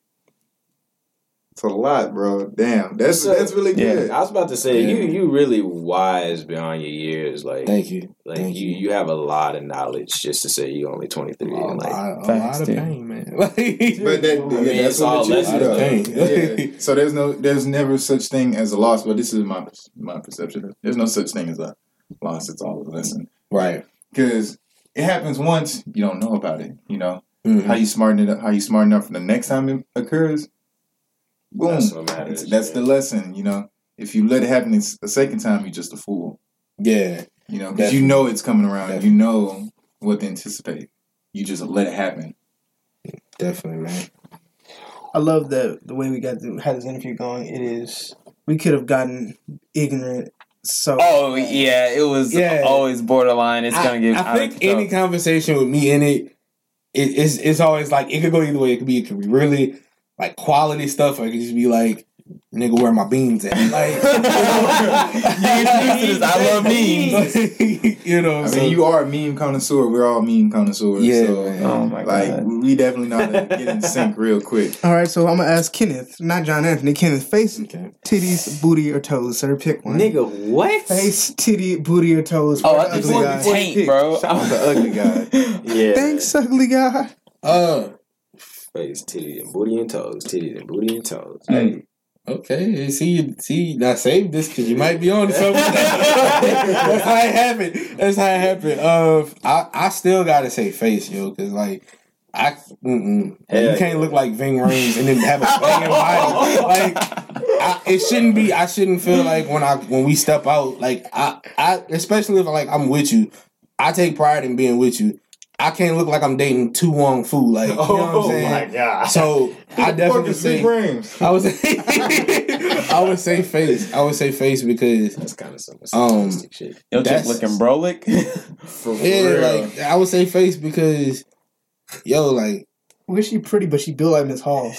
a lot, bro. Damn, that's
So-
that's really
Yeah.
good.
I was about to say
Yeah.
you you really wise beyond your years. Like
Thank you.
like
Thank
you, you have a lot of knowledge just to say you're only twenty three.
A
and like
lot, a
Facts,
lot of
dude.
pain, man.
But that,
I mean,
that's
it's all
what it is,
lessons,
though.
though.
Yeah. So there's no, there's never such thing as a loss. But this is my my perception. There's no such thing as a loss. It's all a lesson
right.
because it happens once. You don't know about it. You know
Mhm.
how you smarten it up. How you smarten up for the next time it occurs. Boom.
That's what matters,
That's, that's
yeah.
the lesson. You know, if you let it happen a second time, you're just a fool.
Yeah.
You know, because you know it's coming around.
Definitely.
You know what to anticipate. You just let it happen.
Definitely, man.
I love the the way we got to, had this interview going. It is we could have gotten ignorant. So
Oh yeah, it was
Yeah.
always borderline. It's gonna get.
I
out of
think any conversation with me in it, it it's, it's always like it could go either way. It could be it could be really like quality stuff, or it could just be like nigga where my beans at. Like
You introduced this, I love memes.
you know,
I
so-
mean, you are a meme connoisseur. We're all meme connoisseurs.
Yeah,
so,
man.
Oh my
like
god.
we definitely know how to get in sync real quick.
all right, so I'm gonna ask Kenneth, not John Anthony. Kenneth, face,
Okay.
titties, booty, or toes, sir. Pick one.
nigga what?
Face, titty, booty, or toes.
Oh,
for
I
the
think
ugly
you
guy.
taint, bro.
Shout out to ugly guy.
Yeah.
Thanks, ugly guy.
Uh,
Face, titty, and booty and toes. Titty and booty and toes.
hey, okay. See, see, now save this because you might be on something. That's how it happened. That's how it happened. Uh, I, I still gotta say face, yo, because like. I mm-mm. You can't look like Ving Rhames and then have a banging body. Like I, it shouldn't be. I shouldn't feel like when I when we step out. Like I, I especially if like I'm with you. I take pride in being with you. I can't look like I'm dating Tu Wong Fu. Like you know what I'm saying.
god.
So I definitely say
Rhames.
I would say I would say face. I would say face because
That's kind of some
Um,
shit.
Yo,
That's-
just looking brolic.
For
yeah,
real.
like I would say face because yo, like
Well, she pretty, but she built like Miss Hall.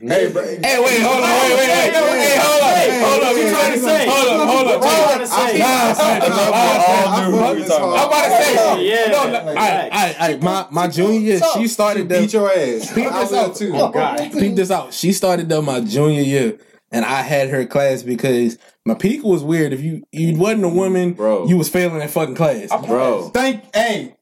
Hey, bro.
hey, wait, hold on, wait, wait, wait, hey, hold on,
Hey,
hold on,
what you trying to say?
hold on, hold on,
What you
hold
trying to say?
Nah, son, nah,
I
son,
fuck
I'm
with
talking
Hall.
about.
about to say,
Yeah.
no, no, all right, all right, all right. My my junior year, she started
Beat
the
your ass.
Beat
I
this out.
too.
Oh god.
peep this out. She started though my junior year, and I had her class because my peak was weird. If you you wasn't a woman,
Bro.
you was failing that fucking class.
Bro.
Thank. Hey.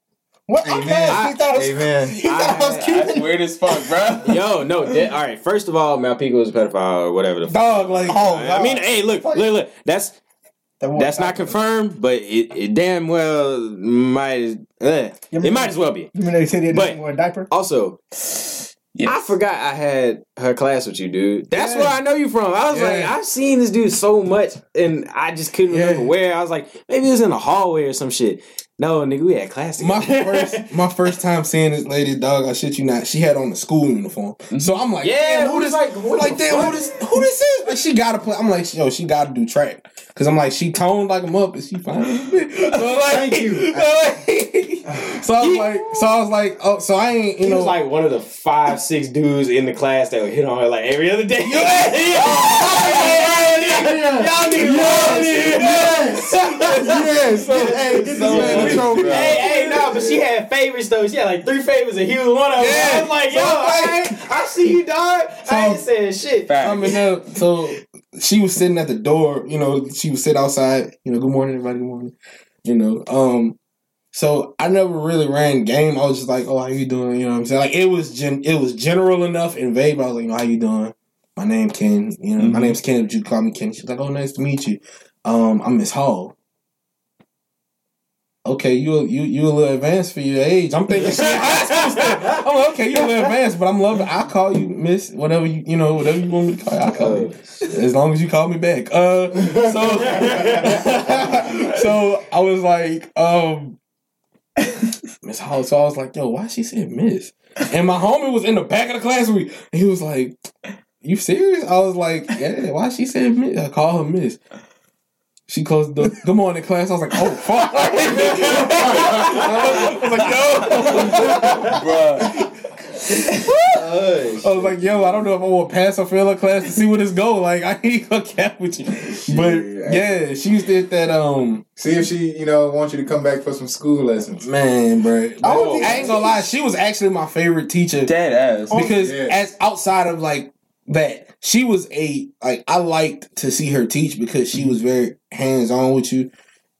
What?
Amen.
Okay, he thought I was,
Amen.
he thought I was
I-
cute.
That's weird as fuck, bro.
Yo, no, that, all right. First of all, Malpica was a pedophile or whatever the. F-
Dog, like
Oh,
I mean, hey, look, look, look. That's that's not confirmed, but it, it damn well might. Uh, it might as well be.
You mean they said they
But-
didn't wear a diaper?
Also,
Yes.
I forgot I had her class with you, dude. That's
Yeah.
where I know you from. I was like, I've seen this dude so much, and I just couldn't
Yeah.
remember where. I was like, maybe it was in the hallway or some shit. No, nigga, we had class
my first my first time seeing this lady, dog. I shit you not. She had on the school uniform, mm-hmm. so I'm like,
Yeah, who
who this?
like, what
like, damn, who this? Who this is? Like, she gotta play. I'm like, yo, she gotta do track because I'm like, she toned like a muppet. She fine. so like,
Thank you.
So, I was like, so I was like, oh, so I ain't, you
He
know,
was like one of the five, six dudes in the class that would hit on her like every other day. Y'all niggas
yes, yes. So, hey, get this man a trophy.
Hey, hey, no, but she had favorites though. She had like three favorites, and he was one of them.
Yeah.
I was like, yo,
So,
I, I see you, dog. I ain't
So-
saying shit.
Fact.
I mean, uh, so she was sitting at the door. You know, she would sit outside. You know, good morning, everybody. Good morning. You know, um, so I never really ran game. I was just like, oh, how you doing? You know what I'm saying? Like it was gen- it was general enough and vague. I was like, you know, how you doing? My name Ken. You know, my
Mhm.
name's Ken. But you call me Ken. She's like, oh, nice to meet you. Um, I'm Miss Hall. Okay, you you you a little advanced for your age. I'm thinking shit. I'm like, okay, you a little advanced, but I'm loving. I call you Miss, whatever you you know, whatever you want me to call you. I call you as long as you call me back. Uh, so so I was like, um, Miss Hall. So I was like, yo, why she said Miss? And my homie was in the back of the class with me, he was like, you serious? I was like, yeah. Why she said Miss? I call her Miss. She closed the door. Good morning, class. I was like, oh fuck. I was like, yo. I was like, yo, I don't know if I want to pass or fail a class to see where this go. Like, I ain't gonna cap with you. But yeah, she used to hit that um
See if she, you know, wants you to come back for some school lessons.
man, bro.
I don't
I ain't gonna lie, she was actually my favorite teacher
Dead ass.
because
yeah.
as outside of like that she was a like I liked to see her teach because she was very hands on with you,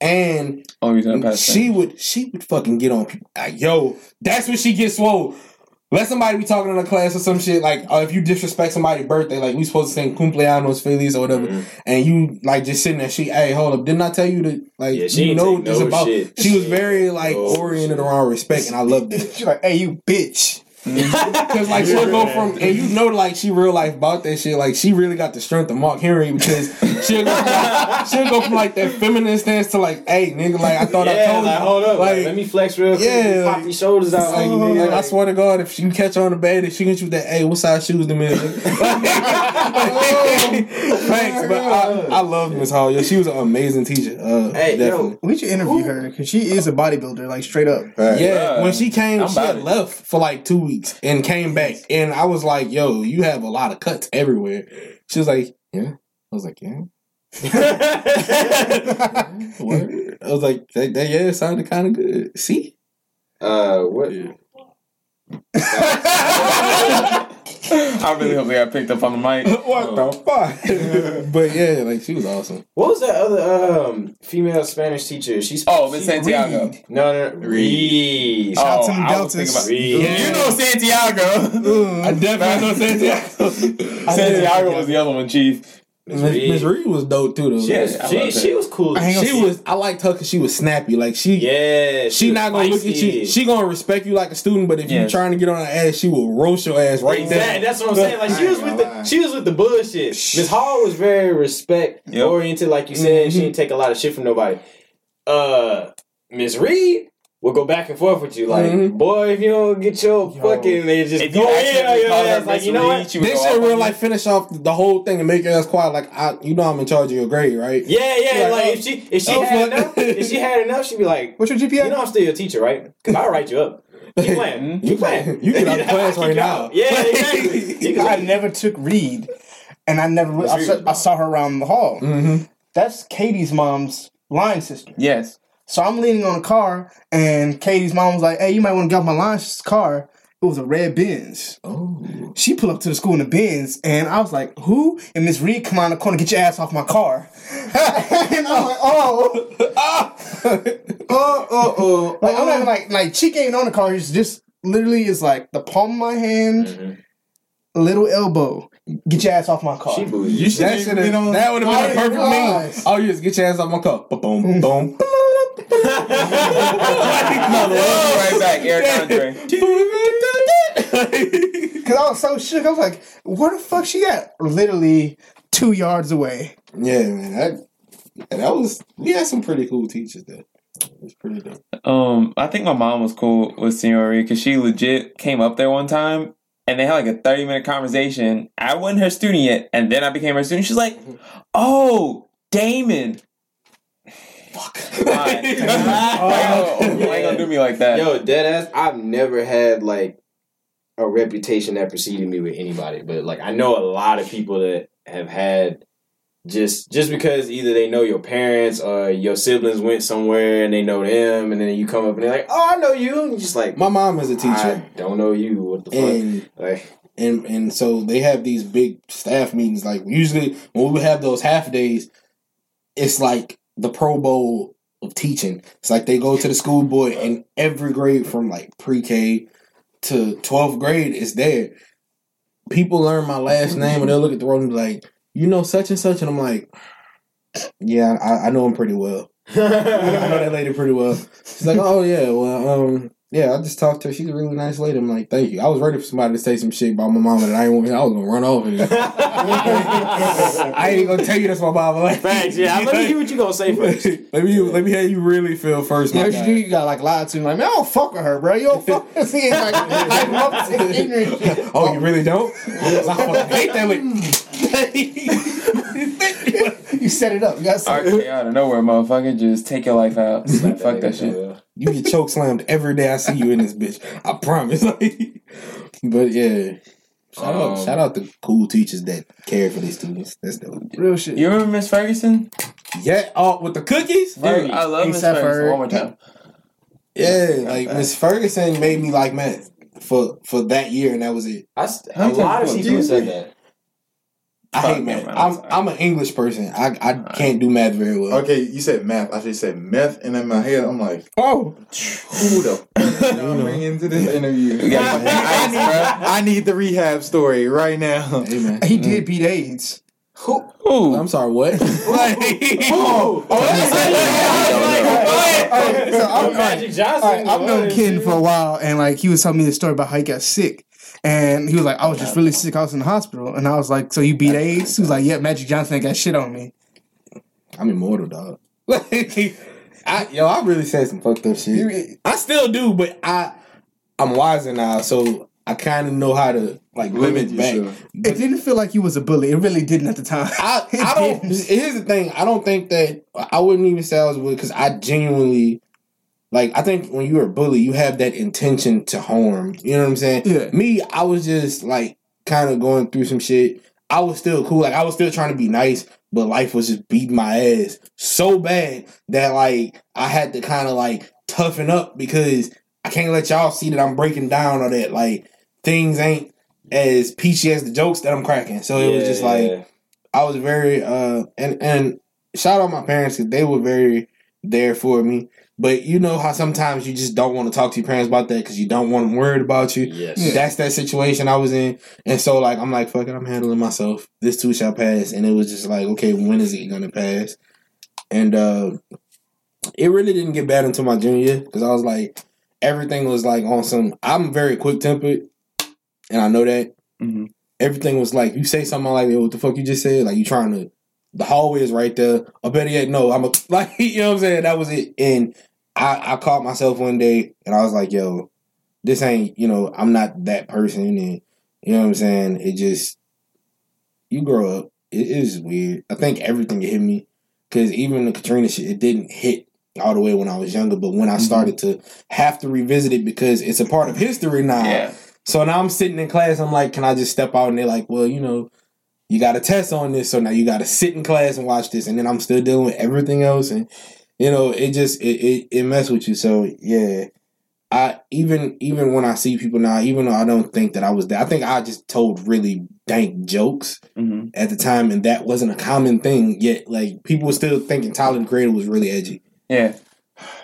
and
Oh, you're gonna pass
she would she would fucking get on people. Like, Yo, that's when she gets swole. Let somebody be talking in a class or some shit like, oh, if you disrespect somebody's birthday, like we supposed to sing cumpleaños feliz or whatever,
Mhm.
and you like just sitting there, she, hey, hold up, didn't I tell you to like,
Yeah, she
you know this
no
about?
shit.
She was very like
No
oriented
shit.
around respect, and I loved it.
She's like, hey, you bitch.
Because like she'll go from and you know like she real life about that shit. Like she really got the strength of Mark Henry because she'll go from like, she'll go from like that feminine stance to like, hey nigga, like I thought I
yeah,
told
like
you.
hold up, like,
Like,
let me flex real quick.
Yeah,
pop
like-
these shoulders out, like,
like,
nigga,
like, I swear to God, if you catch her on the bed and she hits you with that, hey, what size shoes them is? Thanks, but I, I love Miss Hall. Yo, she was an amazing teacher. Uh,
Hey,
definitely.
yo,
We should interview her because she is a bodybuilder, like straight up.
Yeah,
Yeah.
when she came,
I'm
she had left for like two weeks and came back, and I was like, "Yo, you have a lot of cuts everywhere." She was like, "Yeah." I was like, "Yeah." Word. I was like, that, that yeah, it sounded kind of good. See,
uh, what?
I really hope they got picked up on the mic.
what the fuck? but yeah, like she was awesome.
What was that other um female Spanish teacher? She's
Oh, Miss
She-
Santiago.
Reed.
no, no, no Reed.
Shout out
Oh,
to them
I was thinking
Deltas.
about-
Reed.
You know Santiago.
I definitely know Santiago.
Santiago was the other one, Chief.
Miss Miss Reed was dope too, though.
She,
Yeah, I
she,
love
she was cool.
I ain't gonna
she was. I liked her because she was snappy. Like she,
yeah,
She
was
not gonna look at you. She gonna respect you like a student, but if you
Yes.
trying to get on her ass, she will roast your ass right
Exactly.
there.
That's what I'm saying. Like she was with
gonna
the she was with the bullshit. Miss Hall was very respect
Yep.
oriented, like you said. She
Mhm.
didn't take a lot of shit from nobody. Uh, Miss Reed will go back and forth with you, like
Mhm.
boy, if you don't get your fucking, they just
If
go
you
in
accidentally
on your
call
ass. Like you know what?
she would
They
go
should
off
real
on
like finish off the whole thing and make your ass quiet. Like I, you know, I'm in charge of your grade, right?
Yeah, yeah.
Like,
Like
oh,
if she if she
oh,
had
fuck.
enough, if she had enough, she'd be like,
What's your GPA?"
you
GPA?
know, I'm still your teacher, right? Because I'll write you up. Keep playing.
You
Keep playing.
You get out of class right
you
now.
Yeah, exactly. You
I never took Reed, and I never. I saw, I saw her around the hall.
Mm-hmm.
That's Katie's mom's line sister.
Yes.
So I'm leaning on a car, and Katie's mom was like, "Hey, you might want to get my line sister's car." It was a red Benz.
Oh,
She pulled up to the school in the Benz, and I was like, "Who?" And Miss Reed come around the corner, get your ass off my car. and I'm like, "Oh, oh, oh, oh!" Like I'm not uh. even like like she ain't on the car. It's just literally is like the palm of my hand,
Mhm.
little elbow. Get your ass off my car.
She bougie.
You should
that
have
should
been
that would have been
I
a perfect
didn't
meme. Oh, you just get your ass off my car. Boom, boom.
No, the one right back, Eric Andre.
Cause I was so shook. I was like, "Where the fuck she at?" Literally two yards away.
yeah, man. That that was. We had some pretty cool teachers there. It was pretty dope.
Um, I think my mom was cool with Senora because she legit came up there one time and they had like a 30 minute conversation. I wasn't her student yet, and then I became her student. She's like, Oh, Damon. Fuck. Why you gonna- why you oh. gonna do me like that?
Yo, deadass. I've never had like a reputation that preceded me with anybody, but like I know a lot of people that have had just just because either they know your parents or your siblings went somewhere and they know them, and then you come up and they're like, "Oh, I know you," and you're just like,
My mom is a teacher.
"I
teacher,
don't know you. What the fuck?"
and
Like,
and and so they have these big staff meetings. Like usually when we would have those half days, it's like the Pro Bowl of teaching. It's like they go to the school board, and every grade from like pre K to twelfth grade is there. People learn my last name, and they'll look at the roll and be like, "You know such and such," and I'm like, "Yeah, I, I know him pretty well. I know that lady pretty well." She's like, "Oh yeah, well, um." Yeah, I just talked to her. She's a really nice lady. I'm like, thank you. I was ready for somebody to say some shit about my mama that I ain't want. I was gonna run over it. I ain't gonna tell you that's my mama. Like,
Facts, yeah. Let me hear what you gonna say first.
let me let me hear you really feel first.
You what you do? You gotta like lie to him. Like, man, I don't fuck with her, bro. You don't fuck with her. Like, like, love this ignorant.
Oh, you really don't? I hate that.
You set it up. You gotta set it
RK out of nowhere, motherfucker. Just take your life out. Fuck that shit.
You get choke slammed every day I see you in this bitch. I promise. but yeah. Shout out,
Um,
shout out to cool teachers that care for these students. That's dope.
Real shit.
You remember Miss Ferguson?
Yeah, oh, with the cookies?
Dude, I love Miss Ferguson.
for-
One more time.
Yeah, like Miss Ferguson made me like math for for that year, and that was it.
I st-
How
a lot of people
times
said that.
I hate math.
I'm
I'm. I'm an English person. I I can't do math very well.
Okay, you said math. I should say meth, and in my head, I'm like,
Oh,
who the fuck bring into this interview?
We gotta get
I, need. I need the rehab story right now.
Hey man.
he did beat AIDS.
Who?
Ooh.
I'm sorry. What?
Oh,
So I'm,
Magic Johnson.
I've known Ken for a while, and like he was telling me the story about how he got sick, and he was like, "I was just really sick. I was in the hospital," and I was like, "So you beat AIDS?" He was like, "Yeah, Magic Johnson ain't got shit on me."
I'm immortal, dog. Like, I yo, I really said some fucked up shit. I still do, but I I'm wiser now, so I kind of know how to like limit
you
back.
should.
It didn't feel like you was a bully. It really didn't at the time.
I, I don't. Here's the thing. I don't think that I wouldn't even say I was a bully because I genuinely like. I think when you're a bully, you have that intention to harm. You know what I'm saying?
Yeah.
Me, I was just like kind of going through some shit. I was still cool. Like I was still trying to be nice, but life was just beating my ass so bad that like I had to kind of like toughen up because I can't let y'all see that I'm breaking down or that like things ain't as peachy as the jokes that I'm cracking. So it was just like. I was very uh and and shout out my parents because they were very there for me. But you know how sometimes you just don't want to talk to your parents about that because you don't want them worried about you.
yes.
That's that situation I was in, and so like I'm like fuck it, I'm handling myself. This too shall pass, and it was just like okay, when is it gonna pass? And uh it really didn't get bad until my junior year because I was like everything was like on some. I'm very quick tempered, and I know that
Mhm.
everything was like you say something like what the fuck you just said like you trying to the hallway is right there. Or better yet no i'm a like you know what i'm saying? That was it. And i i caught myself one day and i was like yo this ain't you know i'm not that person. And you know what i'm saying? It just you grow up. It is weird. I think everything hit me because even the katrina shit it didn't hit all the way when i was younger. But when i mm-hmm. started to have to revisit it because it's a part of history now.
Yeah.
so now I'm sitting in class. I'm like, can I just step out? And they're like, well, you know, you got a test on this, so now you got to sit in class and watch this. And then I'm still dealing with everything else, and you know, it just it it, it mess with you. So yeah, I even even when I see people now, even though I don't think that I was there, I think I just told really dank jokes
hmm
at the time, and that wasn't a common thing. Yet, like people were still thinking Tyler the Creator was really edgy.
Yeah.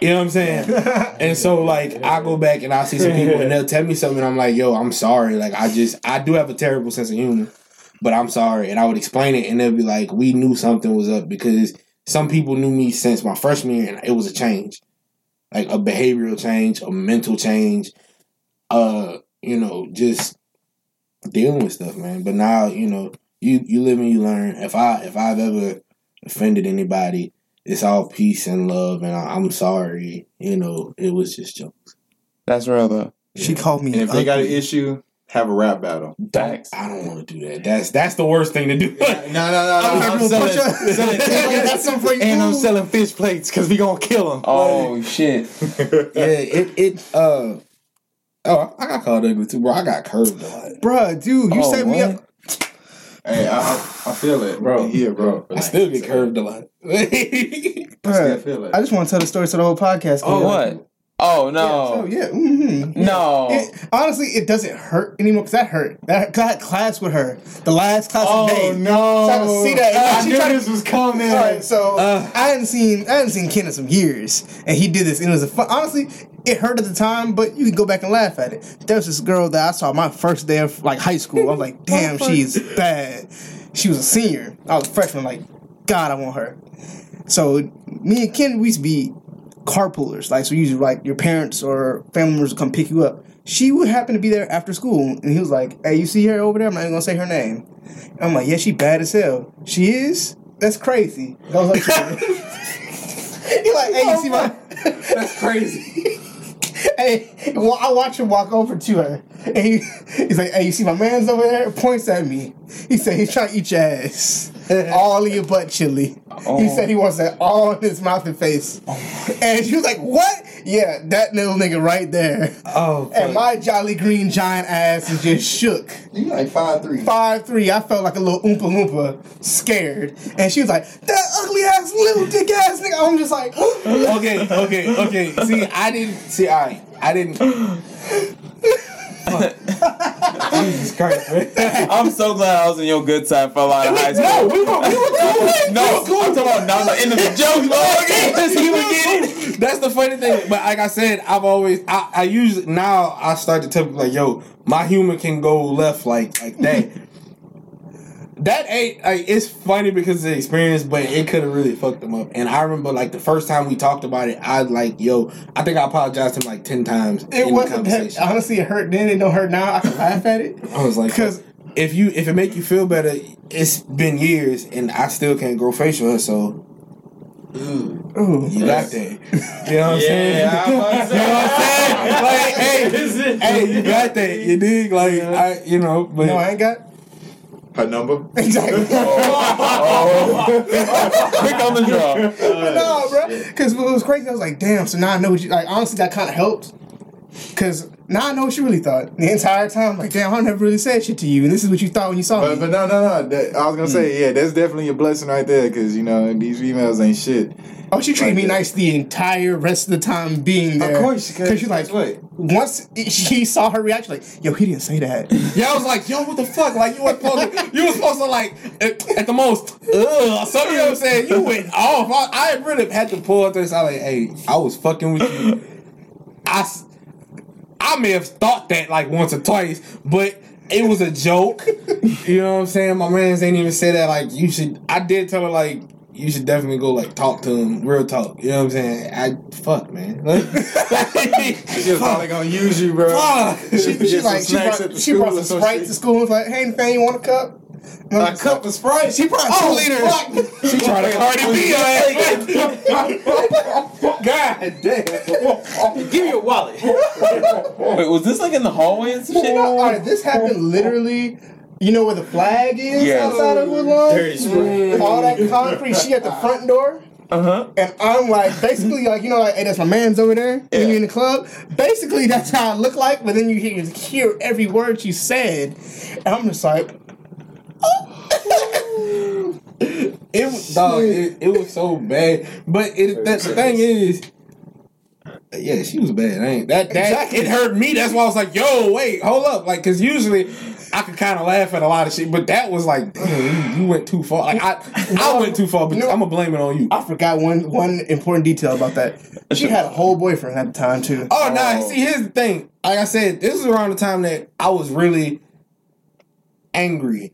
You know what I'm saying? And so like I go back and I see some people and they'll tell me something and I'm like, yo, I'm sorry. Like I just I do have a terrible sense of humor. But I'm sorry. And I would explain it and they'll be like, we knew something was up because some people knew me since my freshman year and it was a change. Like a behavioral change, a mental change, uh, you know, just dealing with stuff, man. But now, you know, you you live and you learn. If I if I've ever offended anybody, it's all peace and love, and I, I'm sorry. You know, it was just jokes.
That's real though.
She called me.
And if they got an issue, have a rap battle.
Facts.
I don't want to do that. That's that's the worst thing to do.
No, no, no, no.
I'm
I'm
selling-
selling, selling
That's something for you.
and I'm selling fish plates because we gonna kill them.
Oh shit.
yeah, it it uh. Oh, I got called ugly too, bro. I got curved a lot.
Bruh, dude, you
Oh,
set me up.
Hey, I, I, I feel it,
Bro,
Yeah, bro.
I still get curved a lot.
I still feel it.
I just want to tell the story to the whole podcast.
Oh
kid.
what? Oh
Yeah,
no.
so, yeah. mhm.
No.
It, honestly, it doesn't hurt anymore because that hurt. That I had class with her, the last class
oh
of the day.
Oh no!
Trying to see that.
I
She
knew
tried
this was coming.
All right, so
Uh.
I hadn't seen I hadn't seen Ken in some years, and he did this, and it was a fun. Honestly, it hurt at the time, but you can go back and laugh at it. There was this girl that I saw my first day of like high school. I was like, damn, she's bad. She was a senior. I was a freshman. Like, God, I want her. So me and Ken, we used to be carpoolers. Like, so usually like your parents or family members come pick you up. She would happen to be there after school, and he was like, "Hey, you see her over there? I'm not even gonna say her name." I'm like, "Yeah, she bad as hell. She is. That's crazy." I was like, "He like, hey, you see my?
Oh That's crazy.
hey, well, I watch him walk over to her, and he, he's like, "Hey, you see my man's over there?" Points at me. He said he's trying to eat your ass, all in your butt, chili. He said oh. he wants that all in his mouth and face. And she was like, "What?" Yeah, that little nigga right there.
Oh,
And my jolly green giant ass is just shook.
You like five three.
Five three, I felt like a little oompa loompa, scared. And she was like, "That ugly ass little dick ass nigga." I'm just like,
okay, okay, okay. See, I didn't see. I I didn't. Jesus Christ, man.
I'm so glad I was in your good side for a lot of high school.
No, we were, we were cool.
No, I'm talking about now the end of the joke. Because he would get.
That's the funny thing. But like I said, I've always I, I usually now I start to tell people like, yo, my humor can go left like like that. that ain't like it's funny because of the experience, but it could have really fucked them up. And I remember like the first time we talked about it, I like, yo, I think I apologized to him like ten times.
It
in
wasn't
the
that.
conversation.
Honestly, it hurt then. It don't hurt now. I can laugh at it.
I was like,
Because-
if you if it make you feel better, it's been years and I still can't grow facial hair, so mm.
Ooh.
you got that. You know what I'm saying?
Yeah, I'm
You know what I'm saying? Like, hey, hey, you got that. You dig? Like, I, you know, but
No, I ain't got.
Her number.
Exactly.
Quick on the draw.
no, oh, bro. Because it was crazy, I was like, damn. So now I know what you like. Honestly, that kind of helped. Because now I know what you really thought the entire time. Like, damn, I never really said shit to you, and this is what you thought when you saw
But,
me.
but no, no, no. That, I was gonna say, yeah, that's definitely a blessing right there, because you know these females ain't shit.
Oh, she treated me
Like that.
nice the entire rest of the time being there.
Of course, 'cause
because she's like,
what-
once she saw her reaction, like, yo, he didn't say that.
yeah, I was like, yo, what the fuck? Like, you were supposed to, you were supposed to like at, at the most, ugh. So you know what I'm saying? You went off. I, I really had to pull up this. I like, hey, I was fucking with you. I, I may have thought that like once or twice, but. It was a joke, you know what I'm saying. My mans ain't even say that. Like you should. I did tell her like you should definitely go like talk to him, real talk. You know what I'm saying? I fuck man.
She was probably gonna use you, bro.
Fuck.
She, she like, she brought, she brought some Sprite to school was like, hey, Nathaniel, you want a cup?
A
just
cup of Sprite.
She brought
Oh,
two liters.
fuck. She tried to Cardi B God damn.
Give me your wallet.
Wait, was this like in the hallway and some shit?
All right, this happened literally. You know where the flag is
Yes.
outside of Woodlawn?
Dirty spray.
All that concrete. She at the front door.
Uh huh.
And I'm like, basically, like, you know, like, hey, that's my man's over there when you're in the club. Basically, that's how I look like, but then you hear, hear every word she said. And I'm just like,
It was dog. It, it was so bad. But it, that, the thing is, yeah, she was bad. I ain't that that
Exactly.
it hurt me. That's why I was like, yo, wait, hold up, like, cause usually I could kind of laugh at a lot of shit, but that was like, damn, you, you went too far. Like I, I went too far, but
No.
I'm gonna blame it on you.
I forgot one one important detail about that. She had a whole boyfriend at the time, too.
Oh, nah. Oh. See, here's the thing. Like I said, this is around the time that I was really angry.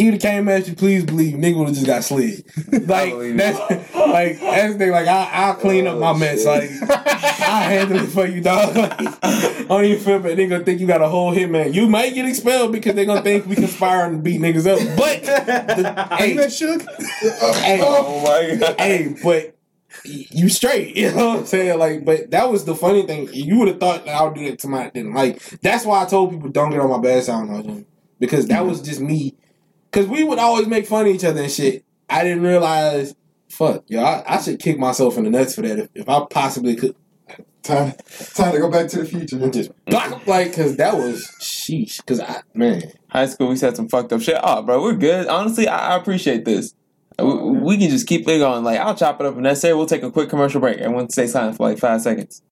Even came at you, please believe, nigga would have just got slid. Like that's like that's the thing. Like I, I'll clean up oh, my mess. Like I handle it for you, dog. Like, I don't even feel bad. They gonna think you got a whole hitman. You might get expelled because they gonna think we conspiring and beat niggas up. But the,
Are you that shook?
hey,
Oh my god.
hey, but you straight, you know what I'm saying? Like, but that was the funny thing. You would have thought that I would do that to my didn't like. That's why I told people don't get on my bad side when I was young because that mm-hmm. was just me. Because we would always make fun of each other and shit. I didn't realize, fuck, yo, I, I should kick myself in the nuts for that if, if I possibly could.
Time, time to go back to the future.
And just block, like, because that was sheesh. Because I, man,
High school, we said some fucked up shit. Oh, bro, we're good. Honestly, I, I appreciate this. We, we can just keep it going. Like, I'll chop it up and that's it. We'll take a quick commercial break. Everyone stay silent for like five seconds.